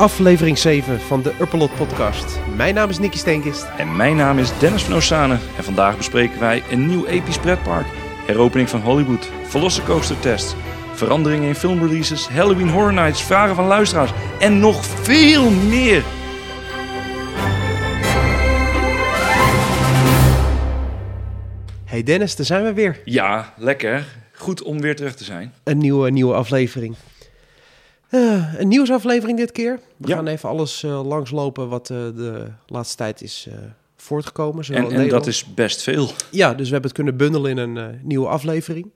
aflevering 7 van de Upperlot podcast. Mijn naam is Nicky Steenkist. En mijn naam is Dennis van Oostzane en vandaag bespreken wij een nieuw episch pretpark, heropening van Hollywood, Velocicoaster tests, veranderingen in filmreleases, Halloween Horror Nights, vragen van luisteraars en nog veel meer. Hey Dennis, daar zijn we weer. Ja, lekker. Goed om weer terug te zijn. Een nieuwe, nieuwe aflevering. Eh, een nieuwsaflevering dit keer. We Ja. gaan even alles eh, langslopen wat eh, de laatste tijd is voortgekomen. En, en dat is best veel. Ja, dus we hebben het kunnen bundelen in een nieuwe aflevering.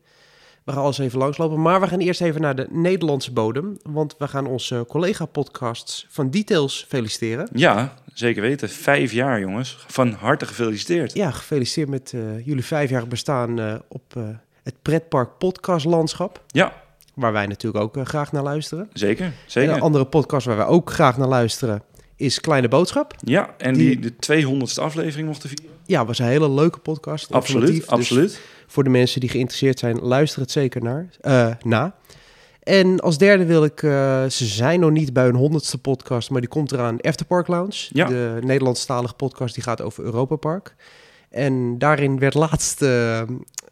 We gaan alles even langslopen. Maar we gaan eerst even naar de Nederlandse bodem. Want we gaan onze collega-podcasts van Details feliciteren. Ja, zeker weten. Vijf jaar jongens. Van harte gefeliciteerd. Ja, gefeliciteerd met jullie vijfjarig bestaan eh, op het pretpark podcastlandschap. Ja, Waar wij natuurlijk ook eh, graag naar luisteren. zeker. En zeker. een andere podcast waar wij ook graag naar luisteren is Kleine Boodschap. Ja, en Die- die de 200ste aflevering mochten vieren. Ja, was een hele leuke podcast. Absoluut. Dus absoluut. voor de mensen die geïnteresseerd zijn, luister het zeker naar, eh, na. En als derde wil ik, eh, ze zijn nog niet bij hun honderdste podcast, maar die komt eraan, Afterpark Lounge. Ja. De Nederlandstalige podcast die gaat over Europa Park. En daarin werd laatst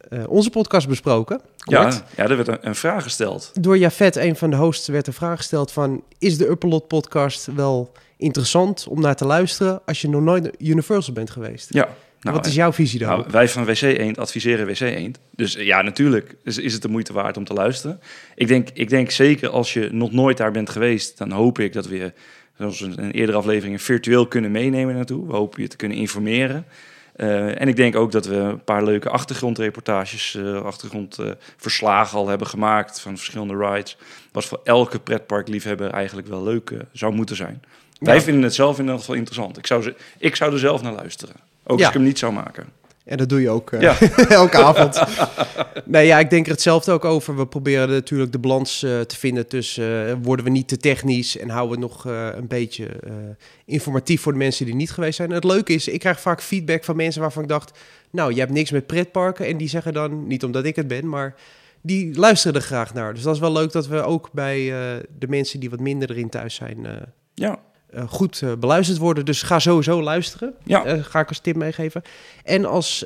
eh, onze podcast besproken. Ja, Kort. ja, er werd een, een vraag gesteld. Door Jafet, een van de hosts, werd de vraag gesteld van... is de Upperlot podcast wel interessant om naar te luisteren... als je nog nooit Universal bent geweest? Ja. Nou, Wat is jouw visie Nou, daarop? wij van WC Eend adviseren WC Eend. Dus eh, ja, natuurlijk is, is het de moeite waard om te luisteren. Ik denk, ik denk zeker als je nog nooit daar bent geweest, dan hoop ik dat we je, zoals een, een eerdere aflevering, virtueel kunnen meenemen naartoe. We hopen je te kunnen informeren. Eh, en ik denk ook dat we een paar leuke achtergrondreportages, eh achtergrondverslagen al hebben gemaakt van verschillende rides. Wat voor elke pretparkliefhebber eigenlijk wel leuk eh, zou moeten zijn. Wij vinden het zelf in ieder geval interessant. Ik zou, ze, ik zou er zelf naar luisteren. Ook Ja. als ik hem niet zou maken. En dat doe je ook eh, Ja. elke avond. nee, ja, ik denk er hetzelfde ook over. We proberen natuurlijk de balans eh, te vinden tussen... eh, worden we niet te technisch en houden we nog een beetje informatief... voor de mensen die niet geweest zijn. En het leuke is, ik krijg vaak feedback van mensen waarvan ik dacht... nou, je hebt niks met pretparken. En die zeggen dan, niet omdat ik het ben, maar... die luisteren er graag naar. Dus dat is wel leuk dat we ook bij de mensen die wat minder erin thuis zijn... Ja, eh, goed eh, beluisterd worden. Dus ga sowieso luisteren. Ja. Eh, ga ik als tip meegeven. En als,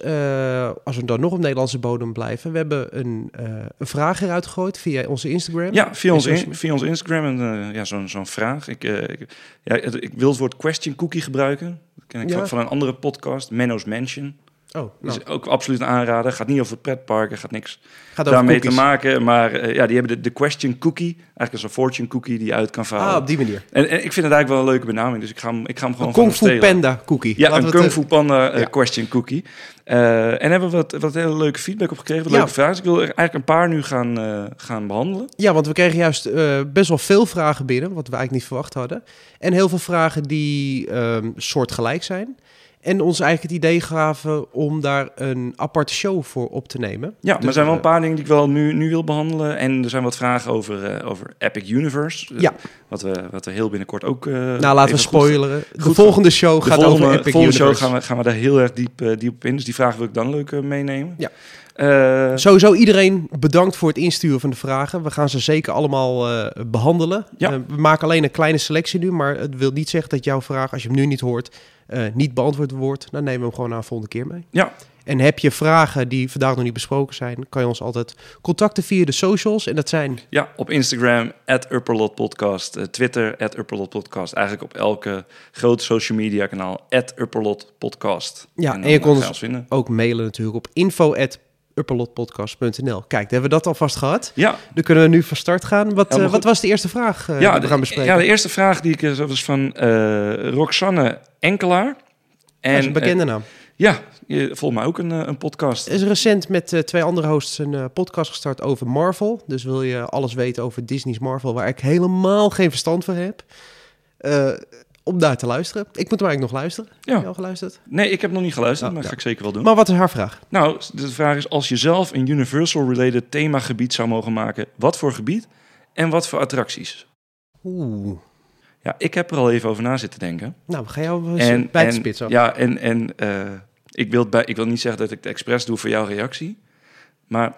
als we dan nog op Nederlandse bodem blijven. We hebben een, een vraag eruit gegooid via onze Instagram. Ja, via ons, in- via ons Instagram en ja, zo'n zo'n vraag. Ik, ik, ja, ik wil het woord question cookie gebruiken. Dat ken ik Ja. van een andere podcast, Menno's Mansion. Oh, nou, Is ook absoluut een aanrader. Gaat niet over pretparken, gaat niks gaat over daarmee cookies. te maken. Maar eh, ja, die hebben de, de question cookie. Eigenlijk is een fortune cookie die je uit kan valen. Ah, op die manier. en, en ik vind het eigenlijk wel een leuke benaming. Dus ik ga hem, ik ga hem gewoon Een Kung Fu. Panda cookie. Ja, Laten een Kung Fu Panda eh, ja. question cookie. Eh, en hebben we wat, wat hele leuke feedback op gekregen. Wat Ja. leuke vragen. Dus ik wil er eigenlijk een paar nu gaan, gaan behandelen. Ja, want we kregen juist best wel veel vragen binnen, wat we eigenlijk niet verwacht hadden. En heel veel vragen die ehm soortgelijk zijn. En ons eigenlijk het idee gaven om daar een aparte show voor op te nemen. Ja, maar Dus, er zijn wel een eh, paar dingen die ik wel nu, nu wil behandelen. En er zijn wat vragen over, eh, over Epic Universe. eh, Ja. Wat, we, wat we heel binnenkort ook... eh, Nou, laten we goed- spoileren. de goed- volgende show De gaat volgende, over Epic volgende show Universe. gaan we, gaan we daar heel erg diep, diep op in. Dus die vragen wil ik dan leuk meenemen. Ja. Eh, Sowieso iedereen bedankt voor het insturen van de vragen. We gaan ze zeker allemaal eh, behandelen. Ja. Eh, we maken alleen een kleine selectie nu, maar het wil niet zeggen dat jouw vraag, als je hem nu niet hoort, niet beantwoord wordt. Dan nemen we hem gewoon aan de volgende keer mee. ja, En heb je vragen die vandaag nog niet besproken zijn, kan je ons altijd contacten via de socials. En dat zijn, ja, op Instagram, at Podcast. eh, Twitter, at Podcast. Eigenlijk op elke grote social media kanaal, at. Ja, en je kon ons- vinden. ook mailen natuurlijk op info.upperlotpodcast.nl. Kijk, dan hebben we dat alvast gehad. Ja, Dan kunnen we nu van start gaan. Wat, eh, wat was de eerste vraag eh, ja, die we gaan bespreken? ja, de eerste vraag die ik eh, was van Roxanne Enkelaar. Ja, dat is En, een bekende naam. ja, je- volgens mij ook een, een podcast. Er is recent met twee andere hosts een podcast gestart over Marvel. Dus wil je alles weten over Disney's Marvel, waar ik helemaal geen verstand van heb, om daar te luisteren. Ik moet hem eigenlijk nog luisteren. Heb Ja. je al geluisterd? Nee, ik heb nog niet geluisterd, Ja, maar ja. ga ik zeker wel doen. Maar wat is haar vraag? Nou, de vraag is, als je zelf een Universal-related themagebied zou mogen maken, wat voor gebied en wat voor attracties? Oeh. Ja, ik heb er al even over na zitten denken. Nou, we gaan jou En, bij de spits af. ja, en, en eh, ik, wil bij, ik wil niet zeggen dat ik het expres doe voor jouw reactie, maar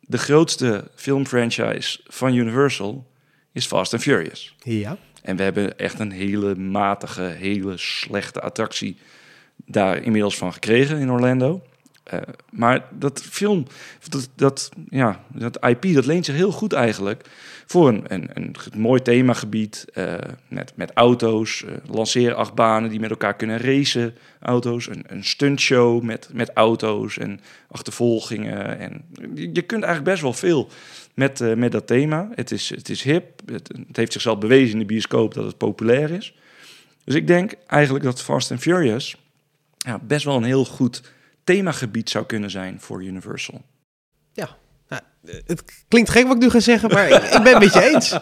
de grootste filmfranchise van Universal is Fast and Furious. Ja. En we hebben echt een hele matige, hele slechte attractie daar inmiddels van gekregen in Orlando. Uh, maar dat film, dat, dat, ja, dat IP, dat leent zich heel goed eigenlijk voor een, een, een mooi themagebied uh, met, met auto's, uh, lanceerachtbanen die met elkaar kunnen racen, auto's, een, een stuntshow met, met auto's en achtervolgingen. En je kunt eigenlijk best wel veel met, uh, met dat thema. Het is, het is hip, het, heeft zichzelf bewezen in de bioscoop dat het populair is. Dus ik denk eigenlijk dat Fast and Furious best wel een heel goed themagebied zou kunnen zijn voor Universal. Ja, nou, het klinkt gek wat ik nu ga zeggen, maar ik, ben het met je eens.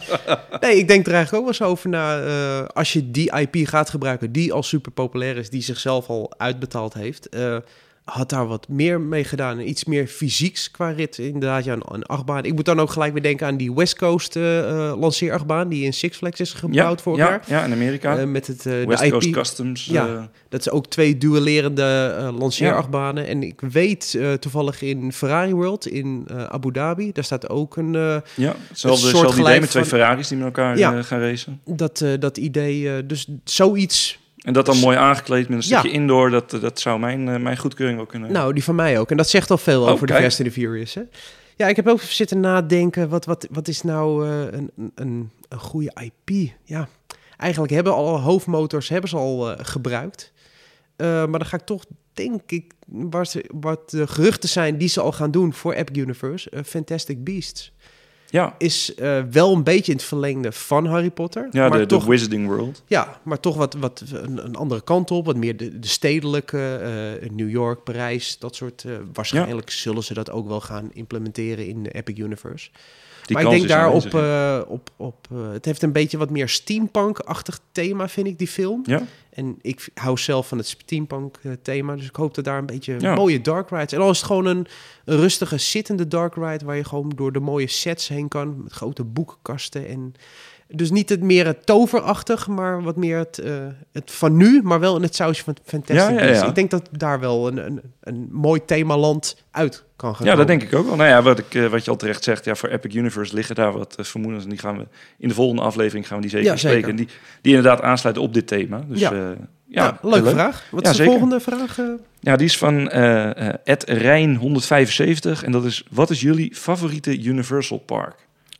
Nee, ik denk er eigenlijk ook wel eens over na. Uh, als je die IP gaat gebruiken, die al super populair is, die zichzelf al uitbetaald heeft. Had daar wat meer mee gedaan. Iets meer fysieks qua rit. Inderdaad, ja, een, een achtbaan. Ik moet dan ook gelijk weer denken aan die West Coast uh, lanceerachtbaan... die in Six Flags is gebouwd ja, voor ja, elkaar. Ja, in Amerika. Uh, met het, uh, West de IP. Coast Customs. Ja, dat is ook twee duellerende lanceerachtbanen. En ik weet toevallig in Ferrari World in Abu Dhabi... daar staat ook een Ja, hetzelfde, hetzelfde idee met twee Ferraris die met elkaar ja, gaan racen. Dat, dat idee, dus zoiets... En dat dan mooi aangekleed met een stukje ja. indoor, dat, dat zou mijn, uh, mijn goedkeuring wel kunnen Nou, die van mij ook. En dat zegt al veel oh, over kijk. de Fast and the Furious. Hè? Ja, ik heb ook zitten nadenken, wat, wat, wat is nou uh, een, een, een goede IP? Ja, eigenlijk hebben al hoofdmotors hebben ze al uh, gebruikt. maar dan ga ik toch, denk ik, wat, wat de geruchten zijn die ze al gaan doen voor Epic Universe, Fantastic Beasts. Ja. Is uh, wel een beetje in het verlengde van Harry Potter. Ja, maar de, toch, de Wizarding World. Ja, maar toch wat, wat een, een andere kant op. Wat meer de, de stedelijke, uh, New York, Parijs, dat soort. Uh, waarschijnlijk ja. zullen ze dat ook wel gaan implementeren in de Epic Universe. Die maar ik denk daar op, uh, op, op uh, het heeft een beetje wat meer steampunk-achtig thema, vind ik, die film. Ja. En ik hou zelf van het steampunk-thema, dus ik hoop dat daar een beetje ja. mooie dark rides... En al is het gewoon een, een, rustige, zittende dark ride... waar je gewoon door de mooie sets heen kan, met grote boekenkasten en... Dus niet het meer het toverachtig, maar wat meer het, uh, het van nu, maar wel in het sausje van Fantastic ja, ja, ja. Ik denk dat daar wel een, een, een mooi themaland uit kan gaan Ja, dat denk ik ook wel. Nou ja, wat, ik, uh, wat je al terecht zegt, ja, voor Epic Universe liggen daar wat uh, vermoedens. En die gaan we in de volgende aflevering gaan we die zeker zeker. En die, die inderdaad aansluiten op dit thema. Dus Ja. ja, leuke leuk. vraag. Wat is de zeker. volgende vraag? eh? Ja, die is van eh, eh, Ed Rijn 175 en dat is: wat is jullie favoriete Universal Park?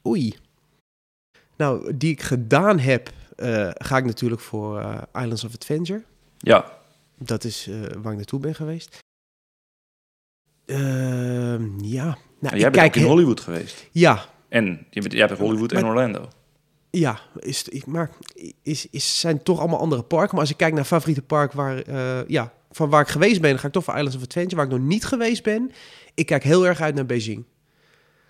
Oei. Nou, die ik gedaan heb, eh, ga ik natuurlijk voor eh, Islands of Adventure. Ja, Dat is eh, waar ik naartoe ben geweest. Ehm, ja, nou, jij ik bent ook in Hollywood geweest. Ja, En je bent, jij bent Hollywood en Orlando. ja, is, ik- maar is, is, zijn toch allemaal andere parken. Maar als ik kijk naar favoriete park waar, ja, van waar ik geweest ben, dan ga ik toch voor Islands of Adventure. Waar ik nog niet geweest ben, ik kijk heel erg uit naar Beijing.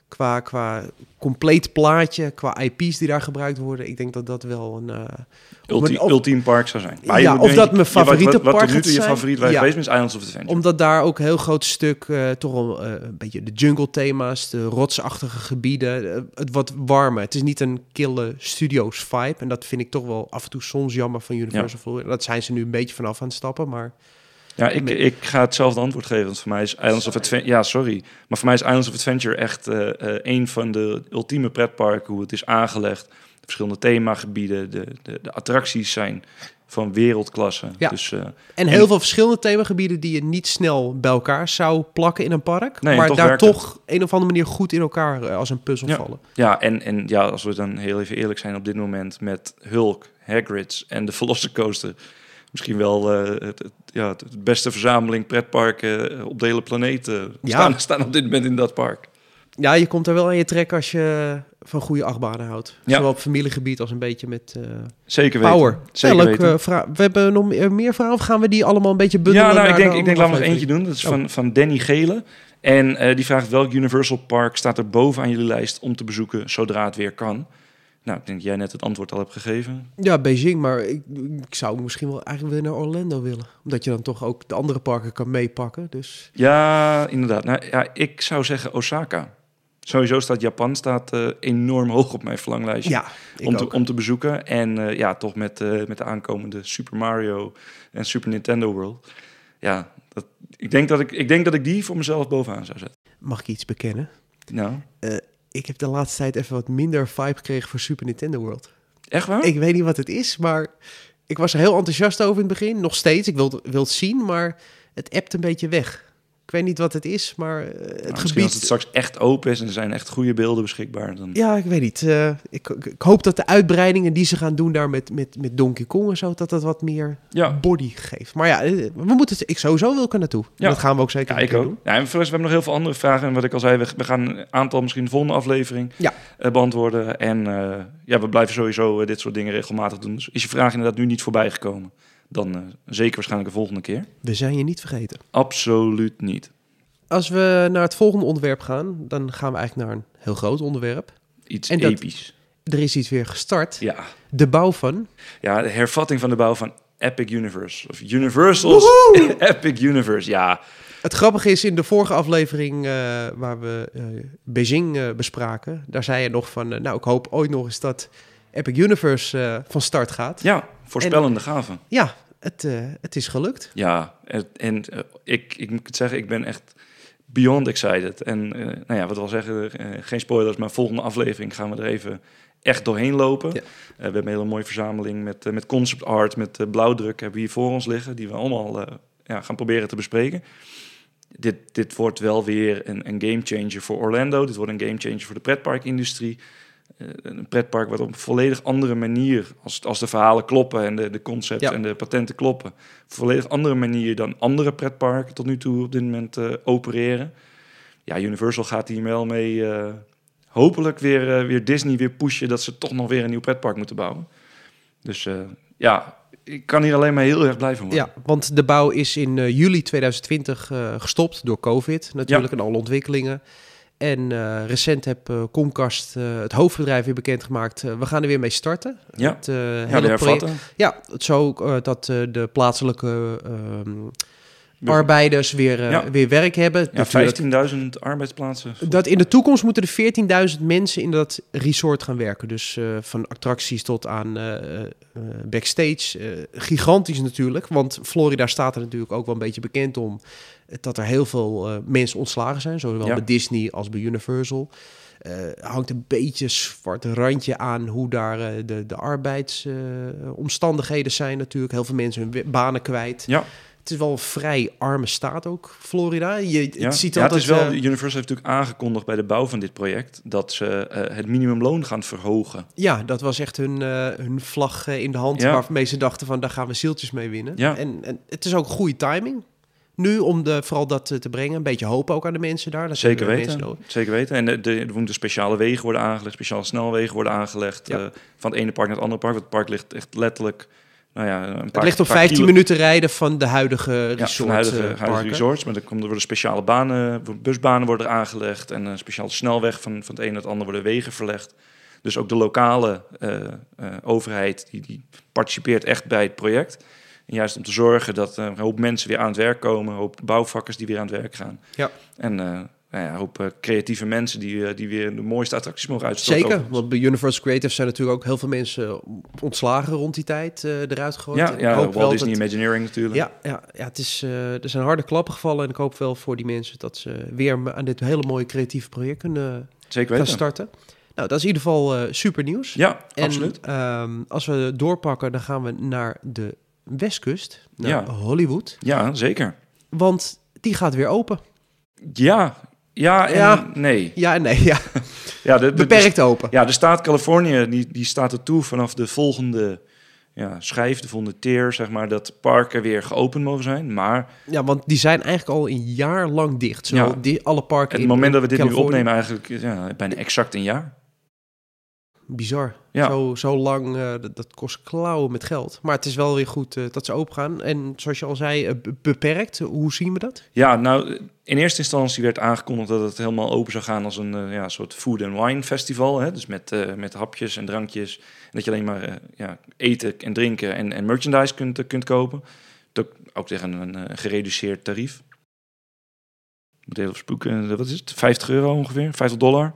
Qua, qua compleet plaatje, qua IP's die daar gebruikt worden. Ik denk dat dat wel een... eh, Ulti of- ultiem park zou zijn. Ja, of dat mijn je- wat- favoriete wat, wat, park nu toe gaat je favoriet Ja. geweest is Islands of Adventure. Omdat daar ook een heel groot stuk eh, toch eh, een beetje de jungle thema's, de rotsachtige gebieden, het wat warmer. Het is niet een kille studios vibe en dat vind ik toch wel af en toe soms jammer van Universal. Dat zijn ze nu een beetje vanaf aan het stappen, maar Ja, ik, ik ga hetzelfde antwoord geven. Want voor mij is Islands of Adventure... Ja, sorry. Maar voor mij is Islands of Adventure echt eh, eh, een van de ultieme pretparken. Hoe het is aangelegd. De verschillende themagebieden. De, de, de attracties zijn van wereldklasse. Ja. Dus, eh, en heel veel verschillende themagebieden die je niet snel bij elkaar zou plakken in een park, Nee, maar toch daar het. toch een of andere manier goed in elkaar als een puzzel Ja. vallen. ja, en, en ja, als we dan heel even eerlijk zijn op dit moment... met Hulk, Hagrid's en de Velocicoaster... misschien wel eh, het, het- ja, het beste verzameling pretparken op de hele planeet... eh, Ja. staan, staan op dit moment in dat park. Ja, je komt er wel aan je trek als je van goede achtbanen houdt. Ja. Zowel op familiegebied als een beetje met eh, Zeker weten. power. Zeker ja, leuk, weten. eh, vra- we hebben nog meer, meer vragen of gaan we die allemaal een beetje bundelen? Ja, nou, ik denk, de ik denk laten we nog eentje doen. Dat is van, van Danny Gele. En eh, die vraagt welk Universal Park staat er boven aan jullie lijst om te bezoeken zodra het weer kan. Nou, ik denk dat jij net het antwoord al hebt gegeven. Ja, Beijing, maar ik, ik zou misschien wel eigenlijk weer naar Orlando willen. Omdat je dan toch ook de andere parken kan meepakken. Dus Ja, inderdaad. Nou, ja, ik zou zeggen Osaka. Sowieso staat Japan staat, eh, enorm hoog op mijn verlanglijstje ja, om, te, ook. om te bezoeken. En eh, ja, toch met, eh, met de aankomende Super Mario en Super Nintendo World. Ja, dat, ik, denk dat ik, ik denk dat ik die voor mezelf bovenaan zou zetten. Mag ik iets bekennen? Nou, Ik heb de laatste tijd even wat minder vibe gekregen voor Super Nintendo World. Echt waar? Ik weet niet wat het is, maar ik was er heel enthousiast over in het begin. Nog steeds, ik wil, het- wil het zien, maar het appt een beetje weg. Ik weet niet wat het is, maar eh, het Nou, misschien gebied... als het straks echt open is en er zijn echt goede beelden beschikbaar. Dan... Ja, ik weet niet. Eh, ik, ik, hoop dat de uitbreidingen die ze gaan doen daar met, met, met Donkey Kong en zo, dat dat wat meer Ja. body geeft. Maar ja, eh, we moeten het, ik sowieso wil er naartoe. Ja. Dat gaan we ook zeker Ja, ik ook. doen. Ja, en voor we hebben nog heel veel andere vragen. En wat ik al zei, we, we gaan een aantal misschien de volgende aflevering Ja. beantwoorden. En ja, we blijven sowieso dit soort dingen regelmatig doen. Dus is je vraag inderdaad nu niet voorbij gekomen, dan eh, zeker waarschijnlijk de volgende keer. We zijn je niet vergeten. Absoluut niet. Als we naar het volgende onderwerp gaan, dan gaan we eigenlijk naar een heel groot onderwerp. Iets En dat- episch. Er is iets weer gestart. Ja. De bouw van. ja, de hervatting van de bouw van Epic Universe. Of Universal's Epic Universe, ja. Het grappige is, in de vorige aflevering eh, waar we eh, Beijing bespraken, daar zei je nog van, nou, ik hoop ooit nog eens dat Epic Universe eh, van start gaat. Ja, voorspellende gaven. Ja, het, eh, het is gelukt. Ja, en, en eh, ik, ik moet zeggen, ik ben echt beyond excited. En nou ja, wat we al zeggen, geen spoilers, maar volgende aflevering gaan we er even echt doorheen lopen. Ja. We hebben een hele mooie verzameling met, met concept art, met blauwdruk hebben we hier voor ons liggen, die we allemaal ja, gaan proberen te bespreken. Dit, dit wordt wel weer een, een game changer voor Orlando. Dit wordt een game changer voor de pretparkindustrie. Eh, een pretpark wat op een volledig andere manier, als, als de verhalen kloppen en de, de concepts Ja. en de patenten kloppen, op een volledig andere manier dan andere pretparken tot nu toe op dit moment eh, opereren. Ja, Universal gaat hier wel mee eh, hopelijk weer, weer Disney weer pushen dat ze toch nog weer een nieuw pretpark moeten bouwen. Dus ja, ik kan hier alleen maar heel erg blij van worden. Ja, want de bouw is in juli 2020 eh, gestopt door COVID natuurlijk en alle ontwikkelingen. En eh, recent heb eh, Comcast, eh, het hoofdbedrijf, weer bekendgemaakt. we gaan er weer mee starten. Ja. Het, Ja, project-. Ja, het zo dat de plaatselijke ehm, arbeiders weer, Ja. weer werk hebben. Ja, Natuurlijk- 15.000 arbeidsplaatsen. Dat in de toekomst moeten er 14.000 mensen in dat resort gaan werken. Dus van attracties tot aan backstage. Gigantisch natuurlijk, want Florida staat er natuurlijk ook wel een beetje bekend om... dat er heel veel eh, mensen ontslagen zijn, zowel Ja. bij Disney als bij Universal. Eh hangt een beetje zwart randje aan hoe daar eh, de, de arbeidsomstandigheden zijn natuurlijk. Heel veel mensen hun banen kwijt. Ja. Het is wel een vrij arme staat ook, Florida. Je het Ja, ziet ja, altijd... het is wel, Universal heeft natuurlijk aangekondigd bij de bouw van dit project dat ze het minimumloon gaan verhogen. Ja, dat was echt hun, hun vlag in de hand. Waarmee ze dachten van, daar gaan we zieltjes mee winnen. Ja. En, en het is ook goede timing. Nu om de, vooral dat eh, te brengen. Een beetje hoop ook aan de mensen daar. Dat Zeker weten. mensen. Zeker weten. En de, de, er moeten speciale wegen worden aangelegd, speciale snelwegen worden aangelegd. Ja. eh, van het ene park naar het andere park. Want het park ligt echt letterlijk. Nou ja, een paar, Het ligt op paar 15 kilo- minuten rijden van de huidige Ja, resort van de huidige, eh, huidige resorts. Maar er, komt, er worden speciale banen, busbanen worden aangelegd. En een speciale snelweg van, van het een naar het ander worden wegen verlegd. Dus ook de lokale eh, eh, overheid die, die participeert echt bij het project. En juist om te zorgen dat eh, een hoop mensen weer aan het werk komen. Een hoop bouwvakkers die weer aan het werk gaan. Ja. En eh, nou ja, een hoop eh, creatieve mensen die, die weer de mooiste attracties mogen uitstoten. Zeker, want bij Universal Creative zijn natuurlijk ook heel veel mensen ontslagen rond die tijd eruit gegooid. Ja, ja hoop wel Walt Disney dat- Imagineering natuurlijk. Ja, ja, ja het is, er zijn harde klappen gevallen en ik hoop wel voor die mensen dat ze weer aan dit hele mooie creatieve project kunnen Zeker gaan weten. starten. Nou, dat is in ieder geval eh, super nieuws. Ja, En absoluut. ehm, als we doorpakken, dan gaan we naar de westkust, naar Ja. Hollywood. Ja, zeker. Want die gaat weer open. Ja, ja en Ja. nee. Ja en nee, ja. Ja, de, de, beperkt open. Ja, de staat Californië die, die staat er toe vanaf de volgende ja, schijf, de volgende tier, zeg maar, dat parken weer geopend mogen zijn. Maar Ja, want die zijn eigenlijk al een jaar lang dicht. Zo Ja. die, alle parken het in moment dat we dit nu opnemen, eigenlijk ja, bijna exact een jaar. Bizar. Ja. Zo, zo lang, eh, dat, dat kost klauwen met geld. Maar het is wel weer goed eh, dat ze open gaan. En zoals je al zei, eh, be- beperkt. Hoe zien we dat? Ja, nou, in eerste instantie werd aangekondigd dat het helemaal open zou gaan als een ja, soort food and wine festival. Hè? Dus met, met hapjes en drankjes. En dat je alleen maar ja, eten en drinken en, en merchandise kunt, kunt kopen. Ook, ook tegen een, gereduceerd tarief. Moet even spoeken. Wat is het? 50 euro ongeveer? 50 dollar?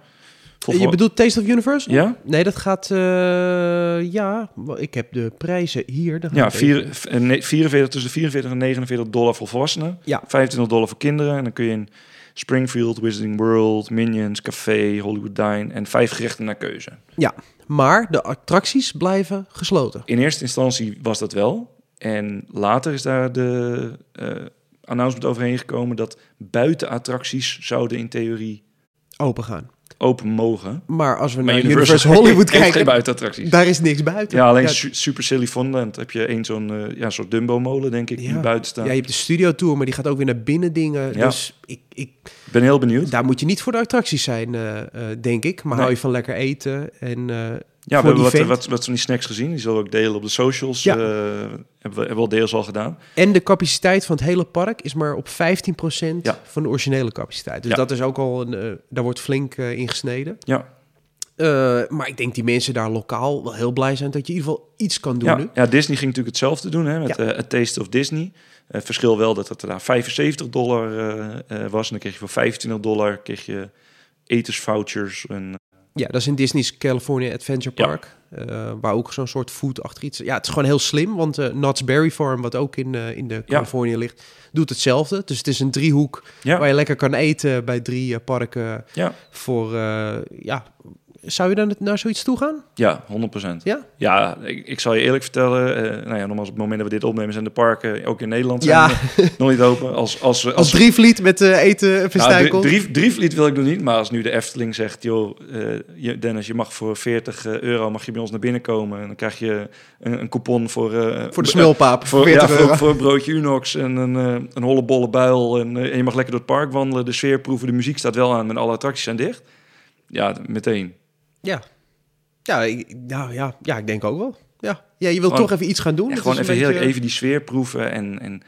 Je bedoelt Taste of Universal? Ja? Nee, dat gaat... eh, ja, ik heb de prijzen hier. Dan Ja, vier, even- v- eh, ne- 44, tussen de 44 en 49 dollar voor volwassenen. Ja. 25 dollar voor kinderen. En dan kun je in Springfield, Wizarding World, Minions, Café, Hollywood Dine en vijf gerechten naar keuze. Maar de attracties blijven gesloten. In eerste instantie was dat wel. En later is daar de eh, announcement overheen gekomen dat buitenattracties zouden in theorie Open gaan. Open mogen. Maar als we Maar naar Universal, Universal Hollywood geen kijken, buitenattracties. daar is niks buiten. Ja, alleen ja, Su- Super Silly Funland heb je één zo'n eh, ja, soort Dumbo-molen, denk ik, die Ja. buiten staat. ja, je hebt de studio tour, maar die gaat ook weer naar binnen dingen. Ja. Dus ik, ik, ben heel benieuwd. daar moet je niet voor de attracties zijn, eh, eh, denk ik. Maar Nee. hou je van lekker eten en Ja, we hebben wat, vent. wat, wat van die snacks gezien. Die zullen we ook delen op de socials. Ja. Ja. hebben, we, hebben we al deels al gedaan. En de capaciteit van het hele park is maar op 15% Ja. van de originele capaciteit. Dus Ja. dat is ook al een, eh, daar wordt flink eh, in gesneden. Ja, Eh, maar ik denk die mensen daar lokaal wel heel blij zijn dat je in ieder geval iets kan doen ja, nu. ja, Disney ging natuurlijk hetzelfde doen hè, met eh, A Taste of Disney. Eh, verschil wel dat het daar 75 dollar eh, eh, was. En dan kreeg je voor 25 dollar kreeg je etensvouchers. En, Ja, dat is in Disney's California Adventure Ja. Park. eh, waar ook zo'n soort food achter iets. Ja, het is gewoon heel slim, want eh Knott's Berry Farm, wat ook in, eh, in de Californië ligt, doet hetzelfde. Dus het is een driehoek ja, waar je lekker kan eten bij drie parken. ja, Voor, ja, zou je dan naar zoiets toe gaan? ja, 100%. Ja? Ja, ik, ik zal je eerlijk vertellen. eh nou ja, nogmaals, op het moment dat we dit opnemen zijn de parken, ook in Nederland, Ja. zijn, eh, nog niet open. Als, als, als, Als Drievliet met eh, eten Nou, verstijkeld. drie, Drievliet wil ik nog niet, maar als nu de Efteling zegt... joh, je, Dennis, je mag voor 40 euro mag je bij ons naar binnen komen... en dan krijg je een, een coupon voor... voor de smulpaap. voor, 40 ja, euro. voor, voor een broodje Unox en een, een hollebolle buil. En, en je mag lekker door het park wandelen, de sfeer proeven. De muziek staat wel aan, maar alle attracties zijn dicht. Ja, meteen. Ja. Ja, ik, nou, ja, ja, ik denk ook wel. Ja, ja je wilt Gewoon- toch even iets gaan doen. Ja, gewoon even een heerlijk beetje- even die sfeer proeven. En, en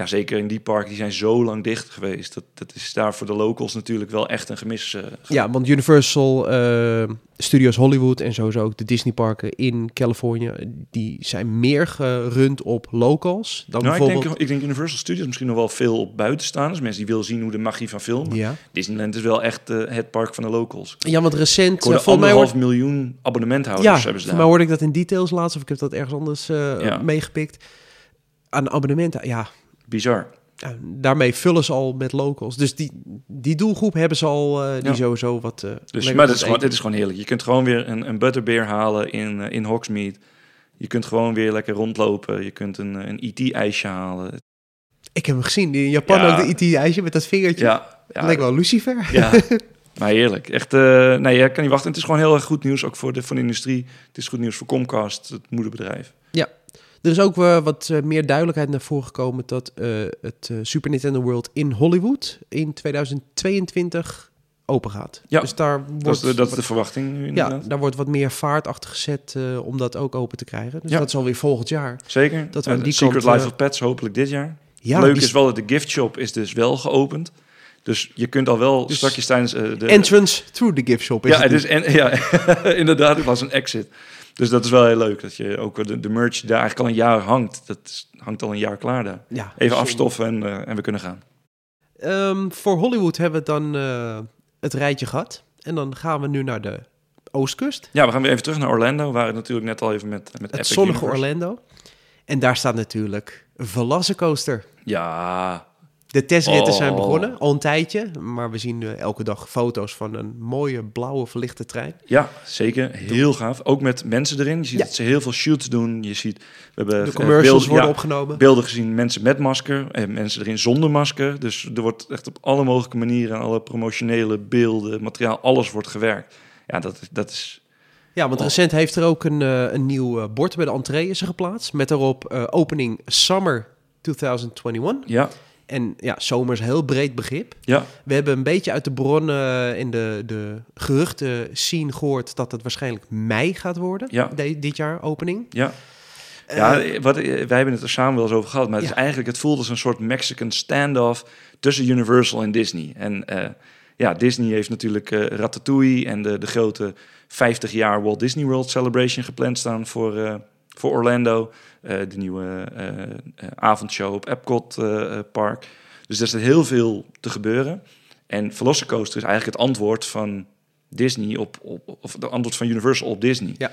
ja, zeker in die parken, die zijn zo lang dicht geweest. Dat, dat is daar voor de locals natuurlijk wel echt een gemis. eh, Ja, want Universal eh, Studios Hollywood en sowieso ook de Disneyparken in Californië, die zijn meer gerund op locals dan Nou, ik bijvoorbeeld... denk, ik denk Universal Studios misschien nog wel veel op buitenstaanders. Mensen die willen zien hoe de magie van film. ja. Disneyland is wel echt eh, het park van de locals. ja, want recent, Ik hoorde volgens mij anderhalf hoort, miljoen abonnementhouders ja, hebben ze voor daar. hoorde ik dat in details laatst, of ik heb dat ergens anders Ja. meegepikt. Aan abonnementen, ja, Bizar. ja, daarmee vullen ze al met locals. Dus die, die doelgroep hebben ze al, eh, die Ja. sowieso wat... eh, Dus, maar dit is, gewoon, dit is gewoon heerlijk. Je kunt gewoon weer een, een butterbeer halen in, eh, in Hogsmeade. Je kunt gewoon weer lekker rondlopen. Je kunt een, een IT-ijsje halen. Ik heb hem gezien, in Japan Ja. ook de IT-ijsje met dat vingertje. Ja, ja, Lijkt wel Lucifer. Ja, maar heerlijk. Echt, nee, je kan niet wachten. Het is gewoon heel erg goed nieuws, ook voor de, voor de industrie. Het is goed nieuws voor Comcast, het moederbedrijf. Er is ook eh, wat eh, meer duidelijkheid naar voren gekomen dat eh, het Super Nintendo World in Hollywood in 2022 open gaat. Ja, dus daar wordt, Dat is, de, dat is de verwachting nu ja, inderdaad. daar wordt wat meer vaart achter gezet om dat ook open te krijgen. Dus Ja. dat is alweer volgend jaar. Zeker. Dat we die Secret kant, Life of Pets hopelijk dit jaar. Ja, Leuk die is wel dat de gift shop is dus wel geopend. Dus je kunt al wel Dus straks tijdens de... entrance through the gift shop. Is ja, het en, ja, inderdaad, het was een exit. Dus dat is wel heel leuk. Dat je ook de, de merch daar eigenlijk al een jaar hangt. Dat hangt al een jaar klaar daar. ja, Even zonde. afstoffen en, eh, en we kunnen gaan. Ehm, voor Hollywood hebben we dan eh, het rijtje gehad. En dan gaan we nu naar de oostkust. Ja, we gaan weer even terug naar Orlando. We waren natuurlijk net al even met, met Het Epic zonnige Universe. Orlando. En daar staat natuurlijk Velocicoaster. Ja, De testritten zijn Oh. begonnen, al een tijdje. Maar we zien eh, elke dag foto's van een mooie blauwe verlichte trein. Ja, zeker. Heel gaaf. Ook met mensen erin. Je ziet Ja. dat ze heel veel shoots doen. Je ziet, we hebben De eh, commercials beelden, worden ja, opgenomen. beelden gezien, mensen met masker en mensen erin zonder masker. Dus er wordt echt op alle mogelijke manieren, alle promotionele beelden, materiaal, alles wordt gewerkt. Ja, dat, is- dat is... Ja, want Oh. recent heeft er ook een, eh, een nieuw bord bij de entree is er geplaatst. Met daarop opening Summer 2021. Ja, En ja, zomer is een heel breed begrip. ja, We hebben een beetje uit de bronnen in de, de geruchten zien gehoord dat het waarschijnlijk mei gaat worden. Ja. de- dit jaar opening. ja. Ja, Eh, wat, wij hebben het er samen wel eens over gehad, maar het Ja. is eigenlijk, het voelt als een soort Mexican standoff tussen Universal en Disney. En eh, ja, Disney heeft natuurlijk eh, Ratatouille en de, de grote 50 jaar Walt Disney World Celebration gepland staan voor, eh, voor Orlando. Eh, de nieuwe eh, eh, avondshow op Epcot Park. Dus er zit heel veel te gebeuren. En Velocicoaster is eigenlijk het antwoord van Disney op, op of de antwoord van Universal op Disney. Ja.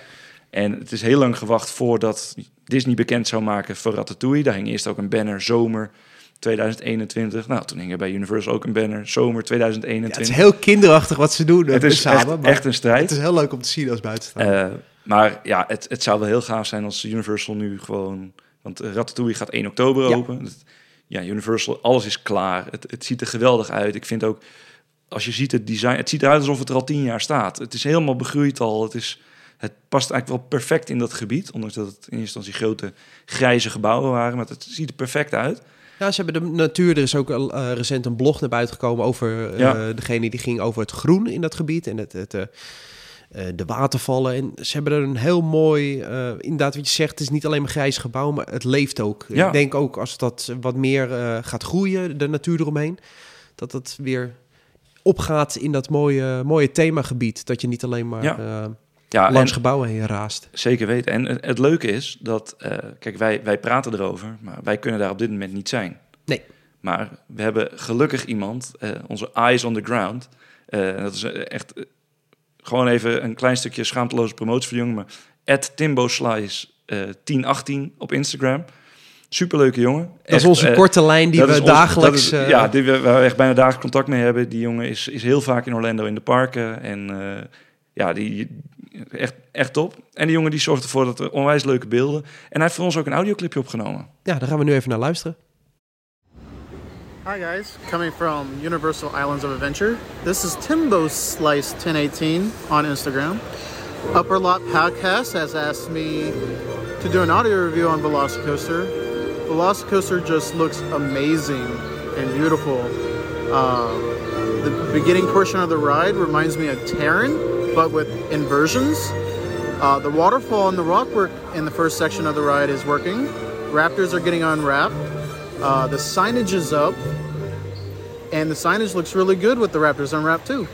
En het is heel lang gewacht voordat Disney bekend zou maken voor Ratatouille. Daar hing eerst ook een banner zomer 2021. Nou, toen hing er bij Universal ook een banner zomer ja, het 2021. is heel kinderachtig wat ze doen Het is samen. echt, een het strijd. is heel leuk om te zien als buitenstaander. Maar ja, het, het zou wel heel gaaf zijn als Universal nu gewoon... Want Ratatouille gaat 1 oktober Ja. open. Dat- Ja, Universal, alles is klaar. Het, het ziet er geweldig uit. Ik vind ook, als je ziet het design... Het ziet eruit alsof het er al tien jaar staat. Het is helemaal begroeid al. Het, is, het past eigenlijk wel perfect in dat gebied. Ondanks dat het in eerste instantie grote grijze gebouwen waren. Maar het ziet er perfect uit. Ja, ze hebben de natuur. Er is ook eh, recent een blog naar buiten gekomen over eh, Ja. degene die ging over het groen in dat gebied en het, het, eh, eh, de watervallen. En ze hebben er een heel mooi, eh, inderdaad wat je zegt, het is niet alleen maar grijs gebouw, maar het leeft ook. Ja. Ik denk ook als dat wat meer eh, gaat groeien, de natuur eromheen, dat het weer opgaat in dat mooie, mooie themagebied. Dat je niet alleen maar Ja. Ja, langs en- gebouwen heen raast. Zeker weten. En het, het leuke is dat, kijk, wij, wij praten erover, maar wij kunnen daar op dit moment niet zijn. Nee. Maar we hebben gelukkig iemand, onze eyes on the ground. Dat is echt gewoon even een klein stukje schaamteloze promotie voor jongen. Maar at Timbo Slice eh 1018 op Instagram. Superleuke jongen. Dat is onze korte lijn die we ons- dagelijks... is- eh, ja, die we, waar we echt bijna dagelijks contact mee hebben. Die jongen is, is heel vaak in Orlando in de parken. En eh, ja, die echt, echt top. En die jongen die zorgt ervoor dat er onwijs leuke beelden. En hij heeft voor ons ook een audioclipje opgenomen. ja, daar gaan we nu even naar luisteren. Hi guys, coming from Universal Islands of Adventure. This is Timbo Slice 1018 on Instagram. Upper Lot Podcast has asked me to do an audio review on Velocicoaster. Velocicoaster just looks amazing and beautiful. Uh, the beginning portion of the ride reminds me of Terran, but with inversions. Uh, the waterfall and the rock work in the first section of the ride is working. Raptors are getting unwrapped. Uh, the signage is up, and the signage looks really good with the Raptors unwrapped too.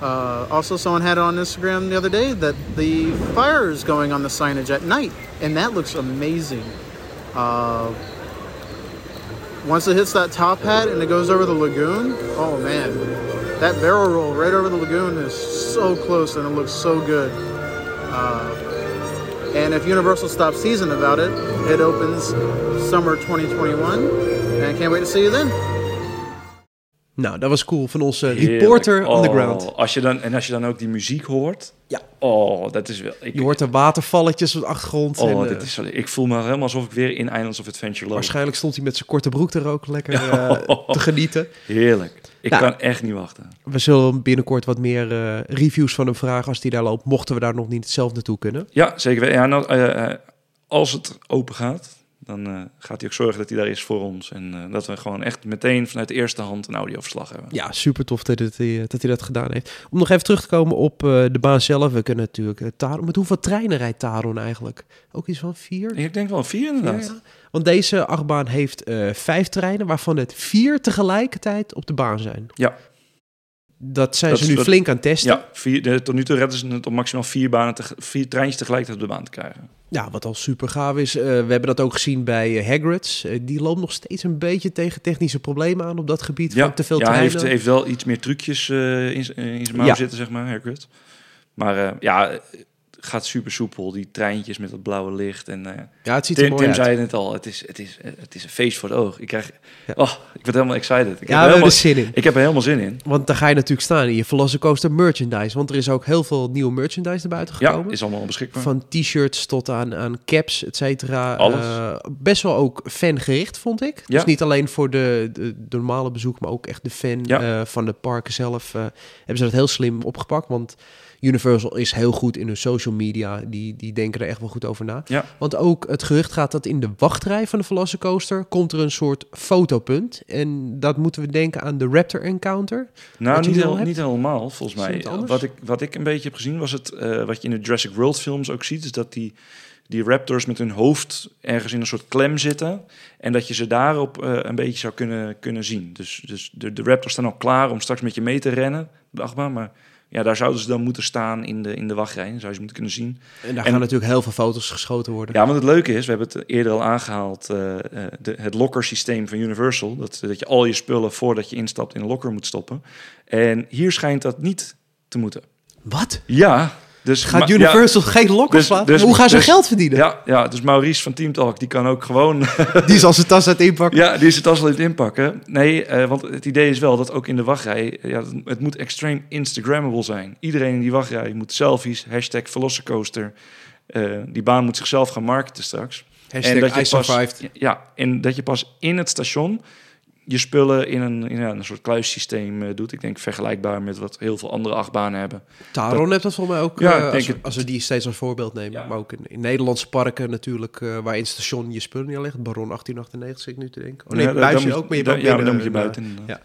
Uh, also, someone had it on Instagram the other day that the fire is going on the signage at night, and that looks amazing. Uh, once it hits that top hat and it goes over the lagoon, oh man, that barrel roll right over the lagoon is so close and it looks so good. Uh, and if Universal stops teasing about it, it opens summer 2021. And I can't wait to see you then. Nou, dat was cool van onze reporter on the Oh, ground. Als je dan, en als je dan ook die muziek hoort. Ja. Oh, dat is wel... Ik, Je hoort de watervalletjes op de achtergrond. oh, en, eh, dit is, zo- ik voel me helemaal alsof ik weer in Islands of Adventure loop. Waarschijnlijk stond hij met zijn korte broek er ook lekker eh, te genieten. Heerlijk. Ik Nou. kan echt niet wachten. We zullen binnenkort wat meer eh, reviews van hem vragen als hij daar loopt. Mochten we daar nog niet zelf naartoe kunnen. Ja, zeker. Ja, nou, eh, eh, als het open gaat, dan eh, gaat hij ook zorgen dat hij daar is voor ons. En eh, dat we gewoon echt meteen vanuit de eerste hand een audioverslag hebben. Ja, super tof dat, eh, dat hij dat gedaan heeft. Om nog even terug te komen op eh, de baan zelf. We kunnen natuurlijk Taron. Met hoeveel treinen rijdt Taron eigenlijk? Ook iets van vier? Ik denk wel vier inderdaad. Ja. Want deze achtbaan heeft vijf treinen, waarvan het vier tegelijkertijd op de baan zijn. Ja. Dat zijn Dat ze nu flink aan het testen. Ja, vier, de, tot nu toe redden ze het om maximaal vier, banen te, vier treintjes tegelijkertijd op de baan te krijgen. Ja, wat al super gaaf is. Eh, we hebben dat ook gezien bij eh, Hagrid's. Eh, die loopt nog steeds een beetje tegen technische problemen aan op dat gebied Ja, van te veel ja hij heeft, heeft wel iets meer trucjes in, zijn mouw Ja. zitten, zeg maar, Hagrid. Maar ja, gaat super soepel. Die treintjes met dat blauwe licht. En, eh, ja, het ziet er Tim, mooi Tim uit. zei het net al, het is, het, is, het is een feest voor het oog. Ik krijg, Ja. oh, ik word helemaal excited. Ik, Ja, heb helemaal, er zin in. ik heb er helemaal zin in. Want daar ga je natuurlijk staan in je Velocicoaster merchandise. Want er is ook heel veel nieuwe merchandise naar buiten Ja, gekomen. is allemaal beschikbaar. Van t-shirts tot aan, aan caps, et cetera. Alles. Eh, best wel ook fangericht, vond ik. Ja. Dus niet alleen voor de, de, de normale bezoek, maar ook echt de fan Ja. eh, van de parken zelf. hebben ze dat heel slim opgepakt. Want Universal is heel goed in hun social media. Die, die denken er echt wel goed over na. Ja. Want ook het gerucht gaat dat in de wachtrij van de Velocicoaster komt er een soort fotopunt. En dat moeten we denken aan de Raptor Encounter. Nou, niet, heel, helemaal, volgens mij. Wat ik, wat ik een beetje heb gezien was het, eh, wat je in de Jurassic World films ook ziet, is dat die, die raptors met hun hoofd ergens in een soort klem zitten. En dat je ze daarop eh, een beetje zou kunnen, kunnen zien. Dus, dus de, de raptors staan al klaar om straks met je mee te rennen, de achtbaan. Maar ja, daar zouden ze dan moeten staan in de, in de wachtrij. Zou je ze moeten kunnen zien. En daar En- gaan natuurlijk heel veel foto's geschoten worden. Ja, want het leuke is, we hebben het eerder al aangehaald, eh, eh, de, het locker systeem van Universal. Dat, dat je al je spullen voordat je instapt in een locker moet stoppen. En hier schijnt dat niet te moeten. Wat? Ja, dus Gaat Universal geen lokkers Dus- laten? dus- Hoe gaan ze dus- geld verdienen? Ja, ja, dus Maurice van Team Talk, die kan ook gewoon... Die zal zijn tas uit inpakken. ja, die is het tas al in het inpakken. Nee, eh, want het idee is wel dat ook in de wachtrij... Ja, het- moet extreem Instagrammable zijn. Iedereen in die wachtrij moet selfies, hashtag Velocicoaster... Eh, die baan moet zichzelf gaan marketen straks. Hashtag dat je I pas, survived. ja, en dat je pas in het station je spullen in een, in een soort kluissysteem eh, doet. Ik denk vergelijkbaar met wat heel veel andere achtbanen hebben. Taron heeft dat volgens mij ook, Ja, eh, ik denk als, we, het. als we die steeds als voorbeeld nemen. Ja. Maar ook in, in Nederlandse parken natuurlijk, eh, waar in het station je spullen neerlegt. Baron 1898 zit ik nu te denken. Oh nee, Ja, dan- buiten ook, maar je dan- hebt Ja, dan moet je buiten. ja.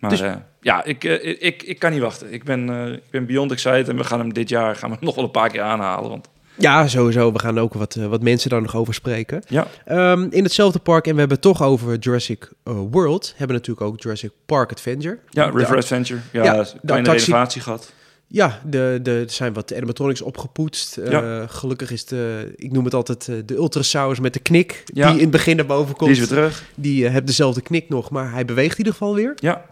Maar Dus- eh, ja, ik, ik, ik kan niet wachten. Ik ben, eh, ik ben beyond excited en we gaan hem dit jaar gaan we hem nog wel een paar keer aanhalen. Want Ja, sowieso. We gaan ook wat, eh, wat mensen daar nog over spreken. ja, Ehm, in hetzelfde park, en we hebben het toch over Jurassic eh, World, hebben we natuurlijk ook Jurassic Park Adventure. ja De- River Adventure. Ja, ja, een de kleine attractie- renovatie gehad. Ja, de, de, er zijn wat animatronics opgepoetst. Eh, Ja. gelukkig is de, ik noem het altijd, de Ultrasaurus met de knik, Ja. die in het begin naar boven komt. Die is weer terug. Die heeft dezelfde knik nog, maar hij beweegt in ieder geval weer. Ja,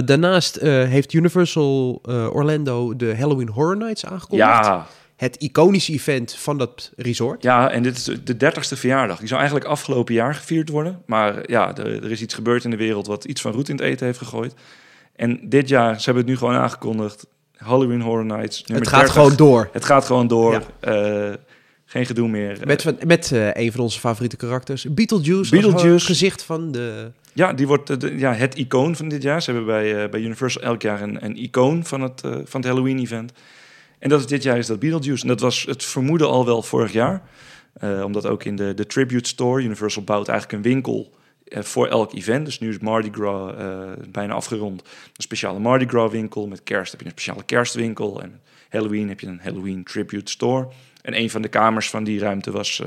daarnaast heeft Universal Orlando de Halloween Horror Nights aangekondigd. ja, Het iconische event van dat resort. ja, en dit is de dertigste verjaardag. Die zou eigenlijk afgelopen jaar gevierd worden. Maar ja, er, er is iets gebeurd in de wereld wat iets van roet in het eten heeft gegooid. En dit jaar, ze hebben het nu gewoon aangekondigd. Halloween Horror Nights. het gaat 30. gewoon door. Het gaat gewoon door. Ja. Eh, geen gedoe meer. Met, van- met eh, een van onze favoriete karakters, Beetlejuice. Beetlejuice. Gezicht van de... Ja, die wordt eh, de- ja, het icoon van dit jaar. Ze hebben bij, eh, bij Universal elk jaar een, een icoon van het, eh, van het Halloween-event. En dat is dit jaar is dat Beetlejuice. En dat was het vermoeden al wel vorig jaar. Eh, omdat ook in de, de Tribute Store, Universal bouwt eigenlijk een winkel eh, voor elk event. Dus nu is Mardi Gras eh, bijna afgerond. Een speciale Mardi Gras winkel. Met kerst heb je een speciale kerstwinkel. En Halloween heb je een Halloween Tribute Store. En een van de kamers van die ruimte was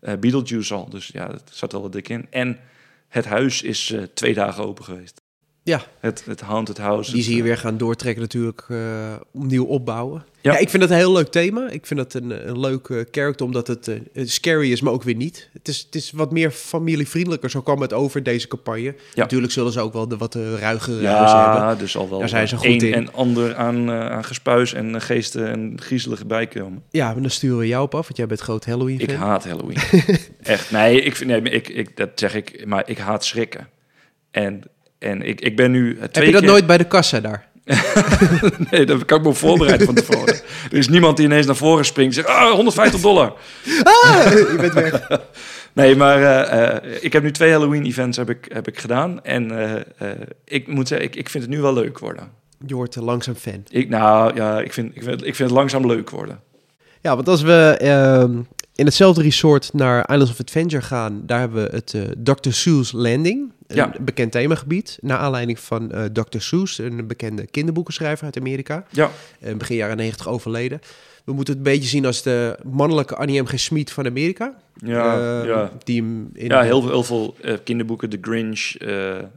Beetlejuice al. Dus ja, dat zat wel wat dik in. En het huis is twee dagen open geweest. Ja, Het, het Haunted House. die zie je weer gaan doortrekken natuurlijk, opnieuw opbouwen. Ja. Ja. ik vind dat een heel leuk thema. Ik vind dat een, een leuk eh, character, omdat het eh, scary is, maar ook weer niet. Het is, het is wat meer familievriendelijker, zo kwam het over deze campagne. Natuurlijk zullen ze ook wel de wat uh, ruigere huizen hebben. Ja, dus al wel Daar zijn ze goed een in. en ander aan, eh, aan gespuis en eh, geesten en griezelige bijkomen. Ja, maar dan sturen we jou op af, want jij bent groot Halloween Ik haat Halloween. Echt. Nee, ik, vind- nee ik, ik, dat zeg ik, maar ik haat schrikken. En, en ik, ik ben nu eh, Heb je dat keer- nooit bij de kassa daar? Nee, dat kan ik me voorbereiden van tevoren. Er is niemand die ineens naar voren springt en zegt, ah, 150 dollar. Ah, je bent weg. Nee, maar eh, eh, ik heb nu twee Halloween-events heb ik, heb ik gedaan. En eh, ik moet zeggen, ik, ik vind het nu wel leuk worden. Je wordt langzaam fan. Ik, nou ja, ik vind, ik, vind, ik vind het langzaam leuk worden. Ja, want als we ehm, in hetzelfde resort naar Islands of Adventure gaan, daar hebben we het eh, Dr. Seuss Landing. Een Ja. bekend themagebied. Naar aanleiding van eh, Dr. Seuss, een bekende kinderboekenschrijver uit Amerika. Ja, eh, begin jaren 90 overleden. We moeten het een beetje zien als de mannelijke Annie M. G. Van Amerika. ja, Eh, ja. Die hem in ja heel, veel- heel veel kinderboeken. The Grinch, the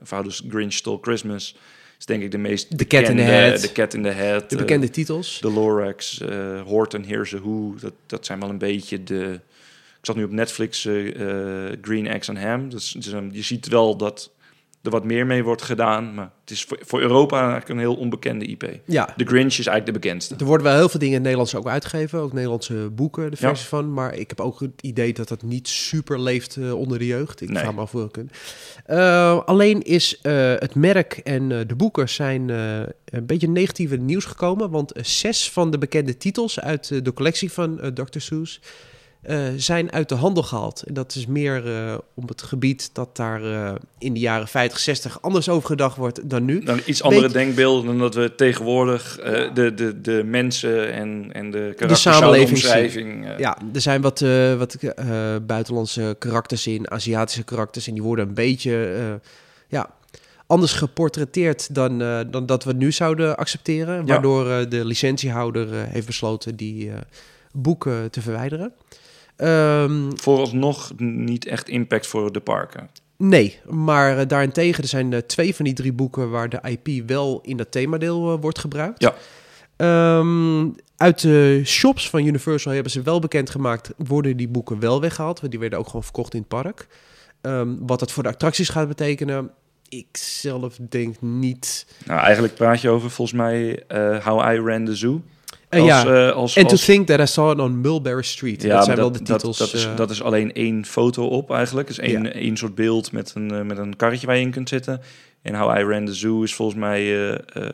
Grinch Stole Christmas. Is denk ik de meest The Cat in the. The Cat in the Hat. de bekende titels. De Lorax, eh Horton, Here's a Who. Dat, dat zijn wel een beetje de... Ik zat nu op Netflix eh, eh, Green Eggs and Ham. Dus, dus, um, je ziet wel dat er wat meer mee wordt gedaan. Maar het is voor, voor Europa eigenlijk een heel onbekende IP. Ja, The Grinch is eigenlijk de bekendste. er worden wel heel veel dingen in het Nederlands ook uitgegeven. Ook Nederlandse boeken, de Ja. versies van. Maar ik heb ook het idee dat dat niet super leeft eh, onder de jeugd. Ik Nee. vraag me af. Eh, alleen is het merk en de boeken zijn een beetje negatieve nieuws gekomen. Want zes van de bekende titels uit de collectie van Dr. Seuss... eh, zijn uit de handel gehaald. En dat is meer eh, om het gebied dat daar eh, in de jaren 50, 60 anders over gedacht wordt dan nu. Dan iets andere denkbeelden dan dat we tegenwoordig de, de, de mensen en, en de karakters samenleving zouden omschrijving, eh, Ja, er zijn wat, wat buitenlandse karakters in, Aziatische karakters. En die worden een beetje ja, anders geportretteerd dan, dan dat we nu zouden accepteren. Waardoor de licentiehouder eh, heeft besloten die boeken te verwijderen. Ehm, vooralsnog niet echt impact voor de parken. nee, maar eh, daarentegen, er zijn eh, twee van die drie boeken waar de IP wel in dat themadeel eh, wordt gebruikt. Ja. Ehm, uit de shops van Universal hebben ze wel bekendgemaakt, worden die boeken wel weggehaald. Want die werden ook gewoon verkocht in het park. Ehm, wat dat voor de attracties gaat betekenen, ik zelf denk niet. Nou, eigenlijk praat je over volgens mij How I Ran the Zoo. Eh, Als, ja, eh, als, and to think that I saw it on Mulberry Street. dat maar zijn wel de titels. Dat, is, eh, dat is alleen één foto op eigenlijk. Dus één, Ja. één soort beeld met een, eh, met een karretje waar je in kunt zitten. En How I Ran the Zoo is volgens mij eh, eh,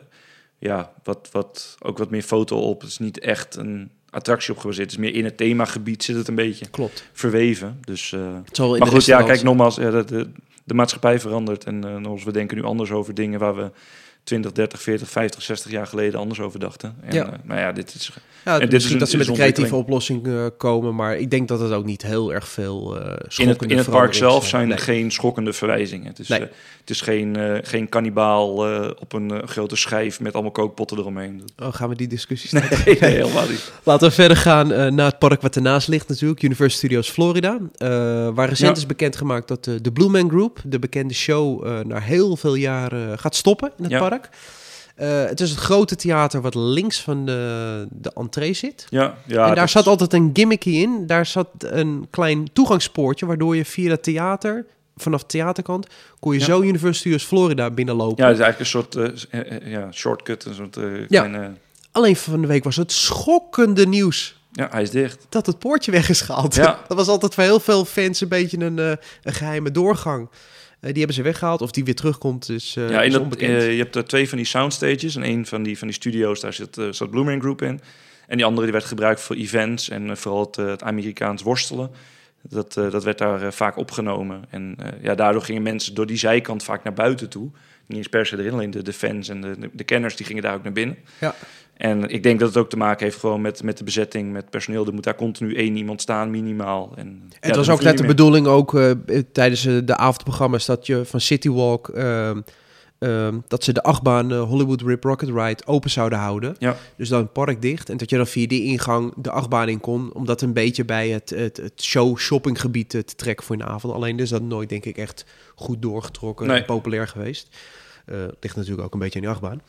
ja, wat, wat, ook wat meer foto op. Het is niet echt een, attractie op gebaseerd. Het is meer in het themagebied zit het een beetje Klopt. verweven. Dus, eh, in maar goed, ja, kijk nogmaals, ja, de, de, de maatschappij verandert. En eh, nogmaals, we denken nu anders over dingen waar we 20, 30, 40, 50, 60 jaar geleden anders over dachten. En, Ja. ja. nou ja, dit is... Ja, En dit misschien is een- dat ze is met een creatieve oplossing eh, komen, maar ik denk dat het ook niet heel erg veel eh In het, in het park zelf zijn er Nee. geen schokkende verwijzingen. Het is, Nee. eh, het is geen, eh geen kannibaal eh, op een eh, grote schijf met allemaal kookpotten eromheen. Oh, gaan we die discussies Nee, nee, helemaal niet. Laten we verder gaan eh, naar het park wat ernaast ligt natuurlijk, Universal Studios Florida. eh, waar recent Ja. is bekendgemaakt dat de, Blue Man Group, de bekende show, eh na heel veel jaren gaat stoppen in het Ja. park. Eh, het is het grote theater wat links van de, de entree zit. Ja, ja, en daar is- zat altijd een gimmicky in. Daar zat een klein toegangspoortje, waardoor je via het theater, vanaf de theaterkant, kon je Ja. zo Universal Studios Florida binnenlopen. Ja, het is eigenlijk een soort eh, eh, ja, shortcut, een soort Ja. kleine... Alleen van de week was het schokkende nieuws Ja, hij is dicht. dat het poortje weg is gehaald. Ja. Dat was altijd voor heel veel fans een beetje een, een geheime doorgang. Eh, die hebben ze weggehaald. Of die weer terugkomt, is, eh ja, in is dat, onbekend. eh, je hebt er twee van die soundstages. En een van die, van die studio's, daar zit, zat Blue Man Group in. En die andere die werd gebruikt voor events en vooral het, het Amerikaans worstelen. Dat, dat werd daar vaak opgenomen. En ja, daardoor gingen mensen door die zijkant vaak naar buiten toe. Niet eens per se erin, alleen de, de fans en de, de, de kenners die gingen daar ook naar binnen. Ja. En ik denk dat het ook te maken heeft gewoon met, met de bezetting, met personeel. Er moet daar continu één iemand staan, minimaal. En, ja, het was ook net de meer. bedoeling ook eh, tijdens eh, de avondprogramma's dat je van City Walk... ehm, ehm, dat ze de achtbaan eh, Hollywood Rip Rocket Ride open zouden houden. Ja. Dus dan het park dicht. En dat je dan via die ingang de achtbaan in kon. Om dat een beetje bij het, het, het show-shoppinggebied te trekken voor in de avond. Alleen is dat nooit, denk ik, echt goed doorgetrokken Nee. en populair geweest. Eh ligt natuurlijk ook een beetje aan die achtbaan.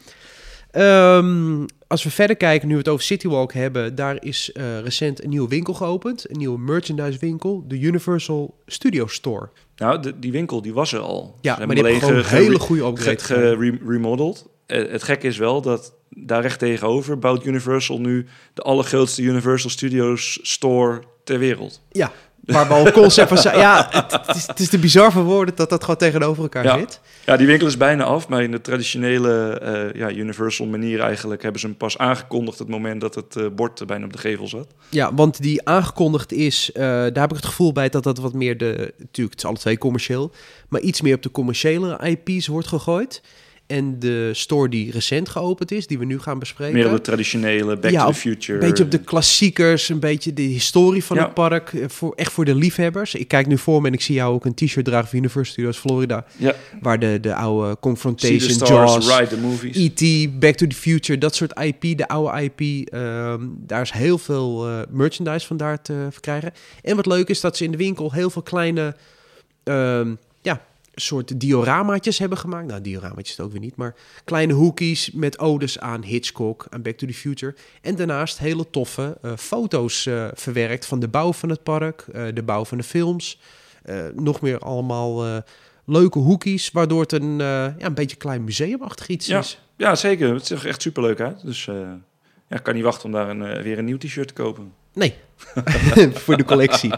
Ehm, als we verder kijken, nu we het over Citywalk hebben, daar is eh, recent een nieuwe winkel geopend. Een nieuwe merchandise winkel, de Universal Studio Store. Nou, de, die winkel die was er al. Ja, Ze maar die hebben gewoon hele goede upgrade ge- ge- remodeld. Eh, het gekke is wel dat daar recht tegenover bouwt Universal nu de allergrootste Universal Studios store ter wereld. Ja, waar we al concept van. Ja, het, het is, het is te bizar voor woorden dat dat gewoon tegenover elkaar Ja. zit. Ja, die winkel is bijna af, maar in de traditionele eh, ja, Universal manier eigenlijk hebben ze hem pas aangekondigd het moment dat het eh, bord bijna op de gevel zat. Ja, want die aangekondigd is, eh, daar heb ik het gevoel bij dat dat wat meer de, natuurlijk, het is alle twee commercieel, maar iets meer op de commerciële IP's wordt gegooid. En de store die recent geopend is, die we nu gaan bespreken. Meer op de traditionele Back Ja, to the Future. Een beetje op de klassiekers, een beetje de historie van Ja. het park. eh, Voor, echt voor de liefhebbers. Ik kijk nu voor me en ik zie jou ook een t-shirt dragen van Universal Studios Florida. Ja, Waar de, de oude See the Confrontation, Stars, Jaws, Ride the Movies. E.T., Back to the Future, dat soort IP, de oude IP. ehm, daar is heel veel eh, merchandise van daar te verkrijgen. En wat leuk is dat ze in de winkel heel veel kleine, ehm, soort dioramaatjes hebben gemaakt. Nou, dioramaatjes het ook weer niet, maar kleine hoekies met odes aan Hitchcock, aan Back to the Future. En daarnaast hele toffe eh, foto's eh, verwerkt van de bouw van het park, eh, de bouw van de films. Nog meer allemaal leuke hoekies, waardoor het een, ja, een beetje klein museumachtig iets Ja. is. Ja, zeker. Het ziet er echt superleuk uit. Dus ja, ik kan niet wachten om daar een, weer een nieuw t-shirt te kopen. Nee, voor de collectie.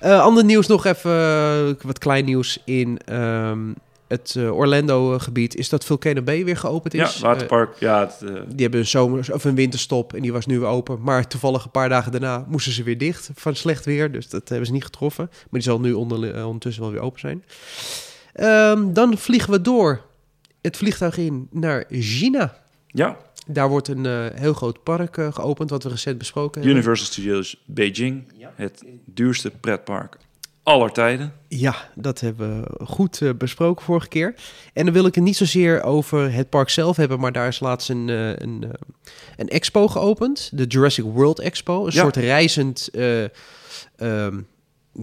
Eh, ander nieuws nog even, eh, wat klein nieuws in ehm, het eh, Orlando-gebied... is dat Volcano Bay weer geopend is. ja, waterpark. ja, het, die hebben een zomer of een winterstop en die was nu weer open. Maar toevallig een paar dagen daarna moesten ze weer dicht van slecht weer. Dus dat hebben ze niet getroffen. Maar die zal nu onder, ondertussen wel weer open zijn. Ehm, dan vliegen we door het vliegtuig in naar China. ja, Daar wordt een eh, heel groot park eh, geopend, wat we recent besproken hebben. Universal Studios Beijing. Het duurste pretpark aller tijden. Ja, dat hebben we goed eh, besproken vorige keer. En dan wil ik het niet zozeer over het park zelf hebben, maar daar is laatst een, eh, een, een expo geopend. De Jurassic World Expo. Een Ja. soort reizend eh, ehm,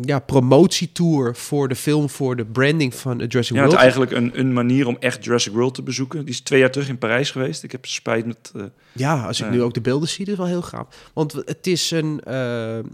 ja, promotietour voor de film, voor de branding van eh, Jurassic Ja, het World. is eigenlijk een, een manier om echt Jurassic World te bezoeken. Die is twee jaar terug in Parijs geweest. Ik heb spijt met... eh, Ja, als ik Ja. nu ook de beelden zie, dat is wel heel gaaf. Want het is een, eh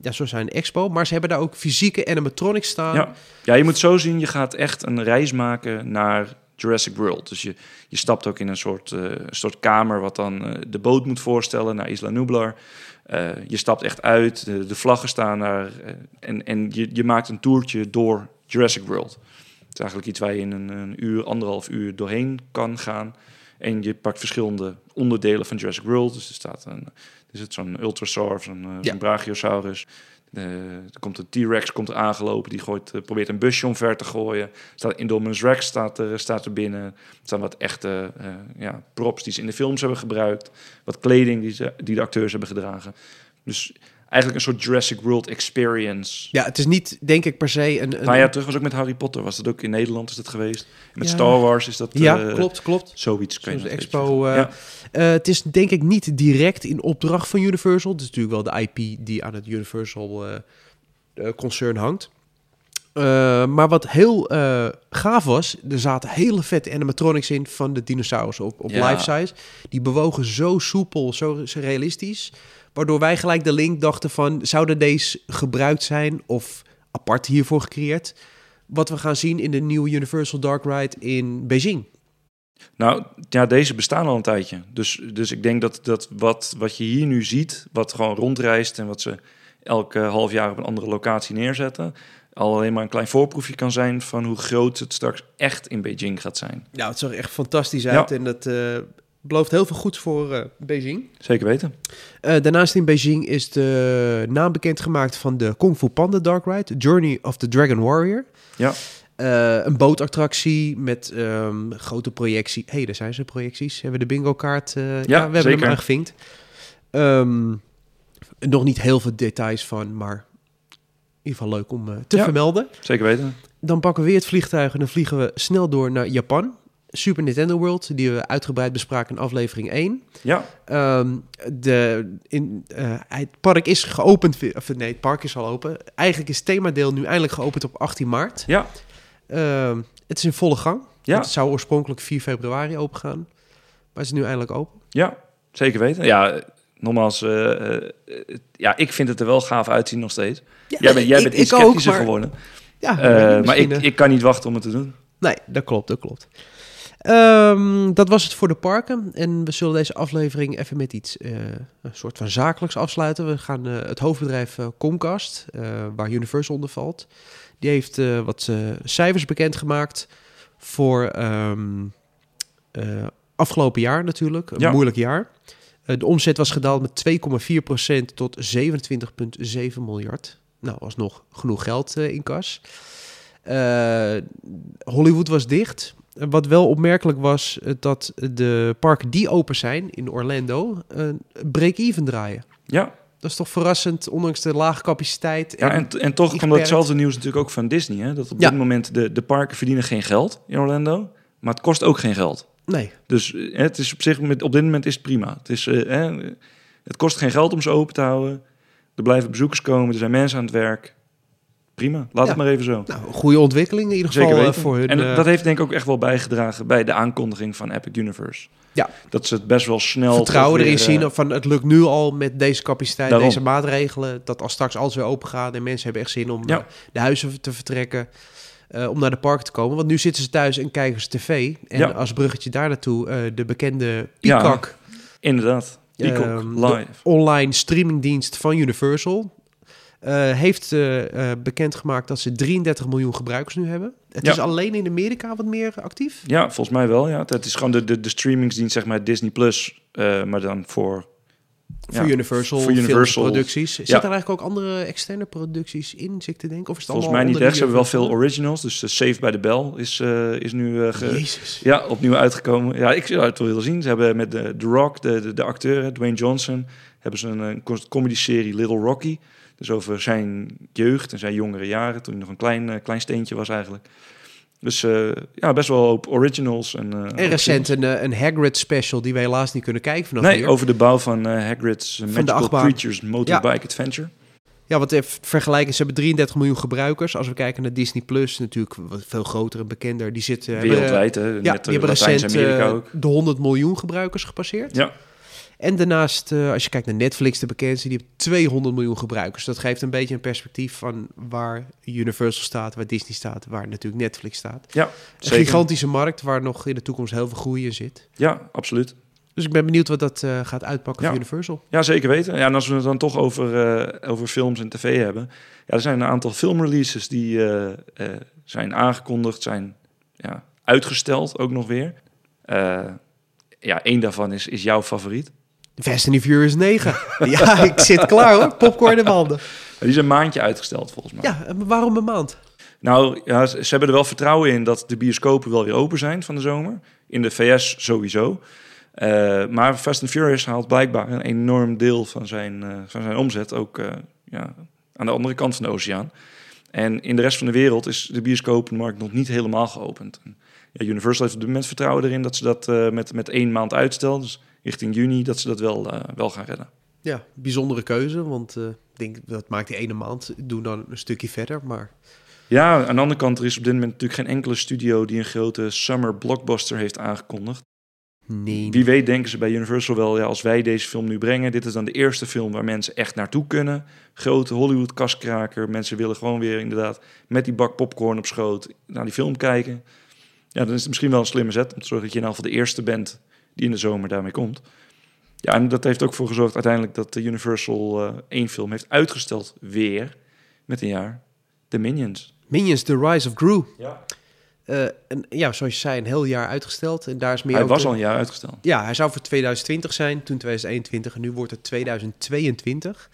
ja, zo zijn een expo, maar ze hebben daar ook fysieke animatronics staan. ja. ja, je moet zo zien, je gaat echt een reis maken naar Jurassic World. Dus je, je stapt ook in een soort, eh, soort kamer wat dan eh, de boot moet voorstellen naar Isla Nublar. Eh, je stapt echt uit, de, de vlaggen staan daar eh, en, en je, je maakt een toertje door Jurassic World. Het is eigenlijk iets waar je in een, een uur, anderhalf uur doorheen kan gaan. En je pakt verschillende onderdelen van Jurassic World. Dus er staat een, er zit zo'n Ultrasaur, zo'n eh, Ja. zo'n Brachiosaurus. Eh, er komt een T-Rex komt er aangelopen, die gooit, eh, probeert een busje omver te gooien. Staat Indominus Rex staat er, staat er binnen. Er staan wat echte eh, ja, props die ze in de films hebben gebruikt. Wat kleding die, ze, die de acteurs hebben gedragen. Dus eigenlijk een soort Jurassic World experience. Ja, het is niet, denk ik, per se een... een Nou ja, terug was ook met Harry Potter. Was dat ook in Nederland is dat geweest? Met Ja. Star Wars is dat... ja, eh, klopt, klopt. Zoiets Zoals de expo. eh, eh, het is denk ik niet direct in opdracht van Universal. Het is natuurlijk wel de IP die aan het Universal concern hangt. Eh, maar wat heel eh, gaaf was, er zaten hele vette animatronics in van de dinosaurussen op, op Ja. life size. Die bewogen zo soepel, zo realistisch. Waardoor wij gelijk de link dachten van, zouden deze gebruikt zijn of apart hiervoor gecreëerd? Wat we gaan zien in de nieuwe Universal Dark Ride in Beijing. Nou, ja, deze bestaan al een tijdje. Dus, dus ik denk dat, dat wat, wat je hier nu ziet, wat gewoon rondreist en wat ze elke half jaar op een andere locatie neerzetten, al alleen maar een klein voorproefje kan zijn van hoe groot het straks echt in Beijing gaat zijn. Ja, het zag er echt fantastisch uit en dat eh, belooft heel veel goeds voor eh, Beijing. Zeker weten. Eh, daarnaast in Beijing is de naam bekendgemaakt van de Kung Fu Panda Dark Ride, Journey of the Dragon Warrior. Ja. Een bootattractie met ehm, grote projectie. Hé, hey, daar zijn ze, projecties. Hebben we de bingo kaart? eh, ja, we hebben zeker. hem aangevinkt. Ehm, nog niet heel veel details van, maar ieder geval leuk om eh, te Ja. vermelden. Zeker weten. Dan pakken we weer het vliegtuig en dan vliegen we snel door naar Japan. Super Nintendo World, die we uitgebreid bespraken in aflevering 1. Ja, Ehm, de, in, eh, het park is geopend, of nee, het park is al open. Eigenlijk is het themadeel nu eindelijk geopend op 18 maart. ja, Ehm, het is in volle gang. Ja. Het zou oorspronkelijk 4 februari open gaan. Maar het is nu eindelijk open. ja, zeker weten. Ja, nogmaals, eh, eh, ja, ik vind het er wel gaaf uitzien nog steeds. Jij bent, jij ik- bent iets sceptischer maar- geworden. Ja, Eh, maar ik, ik kan niet wachten om het te doen. Nee, dat klopt, dat klopt. Ehm, dat was het voor de parken. En we zullen deze aflevering even met iets, een soort van zakelijks afsluiten. We gaan het hoofdbedrijf Comcast, waar Universal onder valt. Die heeft wat cijfers bekendgemaakt voor eh, afgelopen jaar natuurlijk. Een Ja. moeilijk jaar. Eh, de omzet was gedaald met 2,4% tot 27,7 miljard. Nou, alsnog genoeg geld eh, in kas. Eh, Hollywood was dicht. En Wat wel opmerkelijk was, dat de parken die open zijn in Orlando een break-even draaien. Ja, Dat is toch verrassend, ondanks de lage capaciteit. Ja, en, en toch kwam datzelfde nieuws natuurlijk ook van Disney. Hè? Dat op Ja. dit moment de, de parken verdienen geen geld in Orlando. Maar het kost ook geen geld. Nee, Dus eh, het is op zich, met, op dit moment is het prima. Het, is, eh, het kost geen geld om ze open te houden. Er blijven bezoekers komen, er zijn mensen aan het werk. Prima, laat Ja. het maar even zo. nou, goede ontwikkeling in ieder geval Zeker eh, weten. voor hun. en eh, dat heeft denk ik ook echt wel bijgedragen bij de aankondiging van Epic Universe. Ja. Dat ze het best wel snel... vertrouwen erin zien van het lukt nu al met deze capaciteit, Daarom. deze maatregelen. Dat als straks alles weer open gaat en mensen hebben echt zin om Ja. de huizen te vertrekken. Eh, om naar de park te komen. Want nu zitten ze thuis en kijken ze tv. En Ja. als bruggetje daar naartoe eh, de bekende Ja. Peacock. Inderdaad. Peacock, Ehm, live. online streamingdienst van Universal. eh, heeft bekendgemaakt dat ze 33 miljoen gebruikers nu hebben. Het Ja. is alleen in Amerika wat meer actief. Ja, volgens mij wel. Ja. Het is gewoon de, de, de streamingsdienst, zeg maar Disney Plus, maar dan voor. Voor ja, Universal, voor Universal. producties. Zitten Ja. er eigenlijk ook andere externe producties in, zit ik te denken? Of is het Volgens mij niet echt. Ze hebben wel veel originals. Dus uh, Save by the Bell is, uh, is nu uh, Jezus. ja, opnieuw uitgekomen. Ja, ik zou het wel willen zien. Ze hebben met de, The Rock, de, de, de acteur, Dwayne Johnson, hebben ze een, een comedy-serie Little Rocky. Dus over zijn jeugd en zijn jongere jaren, toen hij nog een klein, klein steentje was eigenlijk. Dus uh, ja, best wel op originals. En, uh, en recent een, een Hagrid special die we helaas niet kunnen kijken vanaf Nee, hier. over de bouw van uh, Hagrid's Magical Creatures Motorbike ja. Adventure. Ja, want even vergelijken, ze hebben 33 miljoen gebruikers. Als we kijken naar Disney Plus, natuurlijk wat veel groter en bekender. Die zitten wereldwijd, hè? Ja, die hebben recent uh, de 100 miljoen gebruikers gepasseerd. Ja. En daarnaast, uh, als je kijkt naar Netflix, de bekendste, die heeft 200 miljoen gebruikers. Dat geeft een beetje een perspectief van waar Universal staat, waar Disney staat, waar natuurlijk Netflix staat. Ja, een zeker. gigantische markt waar nog in de toekomst heel veel groei in zit. Ja, absoluut. Dus ik ben benieuwd wat dat uh, gaat uitpakken ja. voor Universal. Ja, zeker weten. Ja, en als we het dan toch over, uh, over films en tv hebben. Ja, er zijn een aantal filmreleases die uh, zijn aangekondigd, zijn ja, uitgesteld ook nog weer. ja, één daarvan is, is jouw favoriet. Fast and the Furious 9. ja, ik zit klaar hoor. Popcorn in handen. Die is een maandje uitgesteld volgens mij. Ja, waarom een maand? Nou, ja, ze, hebben er wel vertrouwen in dat de bioscopen wel weer open zijn van de zomer. In de VS sowieso. Eh, maar Fast and Furious haalt blijkbaar een enorm deel van zijn, eh, van zijn omzet ook eh, ja, aan de andere kant van de oceaan. En in de rest van de wereld is de bioscopenmarkt nog niet helemaal geopend. En, ja, Universal heeft op dit moment vertrouwen erin dat ze dat met, met één maand uitstel, dus richting juni, dat ze dat wel, eh, wel gaan redden. Ja, bijzondere keuze, want eh, ik denk dat maakt die ene maand. Doe dan een stukje verder, maar Ja, aan de andere kant, er is op dit moment natuurlijk geen enkele studio die een grote summer blockbuster heeft aangekondigd. nee. Wie weet denken ze bij Universal wel, ja, als wij deze film nu brengen, dit is dan de eerste film waar mensen echt naartoe kunnen. Grote Hollywood kaskraker, mensen willen gewoon weer inderdaad met die bak popcorn op schoot naar die film kijken. Ja, dan is het misschien wel een slimme zet om te zorgen dat je in ieder geval de eerste bent die in de zomer daarmee komt. Ja, en dat heeft ook voor gezorgd uiteindelijk dat de Universal eh, één film heeft uitgesteld weer met een jaar. The Minions. Minions, The Rise of Gru. Ja. Eh, en, ja, zoals je zei, een heel jaar uitgesteld. En daar is meer Hij was al een jaar uitgesteld. Ja, hij zou voor 2020 zijn, toen 2021 en nu wordt het 2022.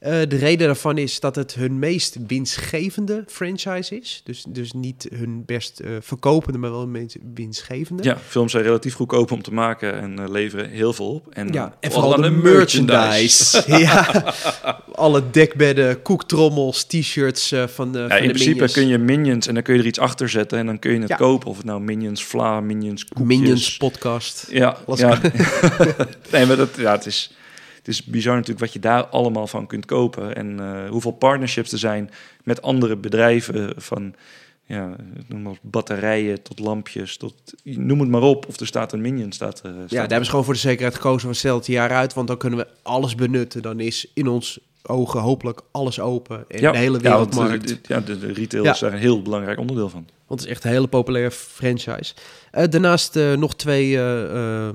Eh, de reden daarvan is dat het hun meest winstgevende franchise is. Dus, dus niet hun best eh, verkopende, maar wel hun meest winstgevende. Ja, films zijn relatief goedkoop om te maken en leveren heel veel op. En, Ja, en vooral de merchandise. ja, alle dekbedden, koektrommels, t-shirts van de Ja, van in de principe Minions. kun je Minions en dan kun je er iets achter zetten en dan kun je het Ja. kopen. Of het nou Minions Vla, Minions koekjes. Minions podcast. Ja, ja. nee, maar dat, ja, het is, het is bizar natuurlijk wat je daar allemaal van kunt kopen. En eh, hoeveel partnerships er zijn met andere bedrijven van... Ja, noem maar batterijen tot lampjes, tot noem het maar op. Of er staat een Minion, staat er. Ja, staat daar hebben ze gewoon voor de zekerheid gekozen van stel het jaar uit, want dan kunnen we alles benutten. Dan is in ons ogen hopelijk alles open en de hele ja, want, wereldmarkt. eh, ja, de, de retail Ja. is daar een heel belangrijk onderdeel van. Want het is echt een hele populaire franchise. Eh, daarnaast eh, nog twee eh,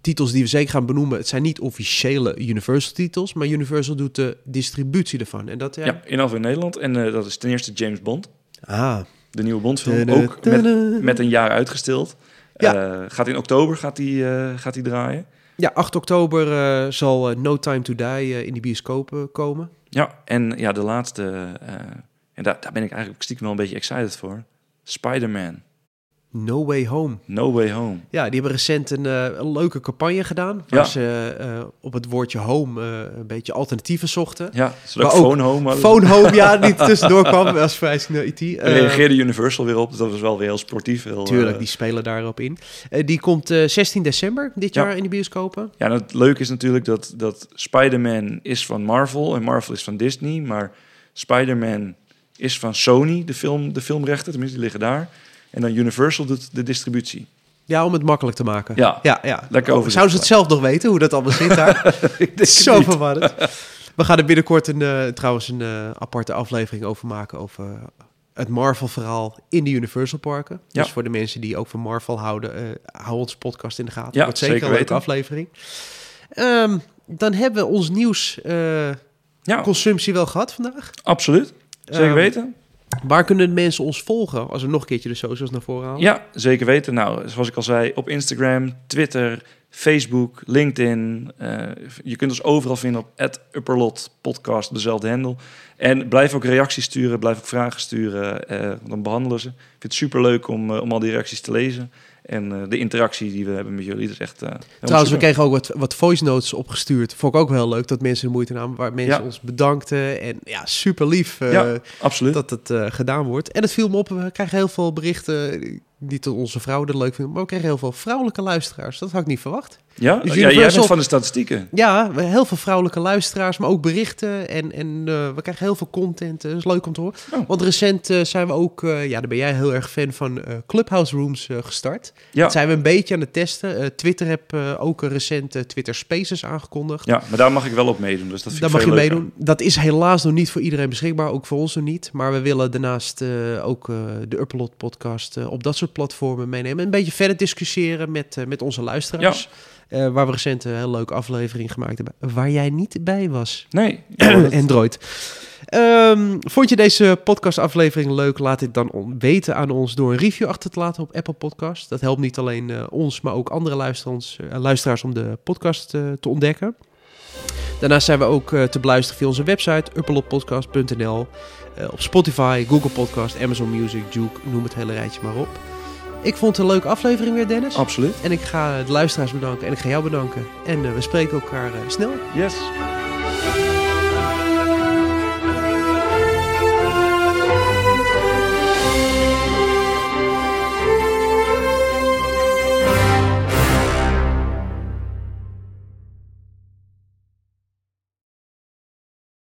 titels die we zeker gaan benoemen. Het zijn niet officiële Universal-titels, maar Universal doet de distributie ervan. En dat, ja... Ja, in in Nederland. En dat is ten eerste James Bond. Ah, De nieuwe Bondfilm. Ook met, met een jaar uitgesteld. Ja. Gaat in oktober gaat die, gaat die draaien. ja, 8 oktober zal No Time to Die in die bioscopen komen. Ja, en ja, de laatste... en daar, daar ben ik eigenlijk stiekem wel een beetje excited voor. Spider-Man. No Way Home. No Way Home. Ja, die hebben recent een, eh, een leuke campagne gedaan. Waar Ja. ze eh, op het woordje home eh, een beetje alternatieven zochten. Ja, zodat Maar ook ook Phone Home hadden. Phone Home, ja, die tussendoor kwam als verwijzing naar IT. Reageerde Universal weer op. Dus dat was wel weer heel sportief. Heel, Tuurlijk, die spelen daarop in. Die komt eh, 16 december dit Ja. jaar in de bioscopen. Ja, en het leuke is natuurlijk dat, dat Spider-Man is van Marvel en Marvel is van Disney. Maar Spider-Man is van Sony, de, film, de filmrechten. Tenminste, die liggen daar. En dan Universal doet de distributie. Ja, om het makkelijk te maken. Ja, ja, ja. lekker Oh, overzichtelijk. Zouden ze het zelf nog weten, hoe dat allemaal zit daar? ik denk het Zo verwarrend. We gaan er binnenkort een, eh, trouwens een eh, aparte aflevering over maken... over het Marvel-verhaal in de Universal-parken. Ja. Dus voor de mensen die ook van Marvel houden... eh hou onze podcast in de gaten. Ja, Wordt zeker, zeker een leuke weten. aflevering. Ehm, dan hebben we ons nieuws... Ja, consumptie wel gehad vandaag. absoluut. Zeker Ehm, weten. Waar kunnen de mensen ons volgen? Als we nog een keertje de socials naar voren halen. Ja, zeker weten. Nou, zoals ik al zei, op Instagram, Twitter, Facebook, LinkedIn. eh, je kunt ons overal vinden op Upperlot Podcast, dezelfde handle. En blijf ook reacties sturen, blijf ook vragen sturen. want dan behandelen ze. Ik vind het super leuk om, eh, om al die reacties te lezen. En eh, de interactie die we hebben met jullie, dat is echt. eh, Trouwens, we kregen ook wat, wat voice notes opgestuurd. Vond ik ook wel heel leuk dat mensen de moeite namen. Waar mensen Ja. ons bedankten. En ja, super lief eh, Ja, absoluut. dat het gedaan wordt. En het viel me op, we krijgen heel veel berichten. Niet dat onze vrouwen dat leuk vinden, maar we krijgen heel veel vrouwelijke luisteraars. Dat had ik niet verwacht. Ja? dus ja, jij bent van de statistieken. Ja, heel veel vrouwelijke luisteraars, maar ook berichten. En, en eh, we krijgen heel veel content. eh, Dat is leuk om te horen. Oh. Want recent eh, zijn we ook, ja, daar ben jij heel erg fan van, Clubhouse Rooms gestart. Ja. Dat zijn we een beetje aan het testen. Twitter heb ook een recent Twitter Spaces aangekondigd. ja, maar daar mag ik wel op meedoen. Dus dat vind Daar ik mag je meedoen. Dat is helaas nog niet voor iedereen beschikbaar, ook voor ons nog niet. Maar we willen daarnaast ook de Upload podcast op dat soort platformen meenemen. Een beetje verder discussiëren met, met onze luisteraars. Eh, waar we recent een heel leuke aflevering gemaakt hebben. Waar jij niet bij was. Nee. Android. Ehm, vond je deze podcastaflevering leuk? Laat dit dan weten aan ons door een review achter te laten op Apple Podcast. Dat helpt niet alleen eh, ons, maar ook andere luisteraars, eh, luisteraars om de podcast te ontdekken. Daarnaast zijn we ook te beluisteren via onze website uppeloppodcast.nl. eh, op Spotify, Google Podcast, Amazon Music, Juke, noem het hele rijtje maar op. Ik vond het een leuke aflevering weer, Dennis. Absoluut. En ik ga de luisteraars bedanken en ik ga jou bedanken. En eh, we spreken elkaar eh, snel. Yes.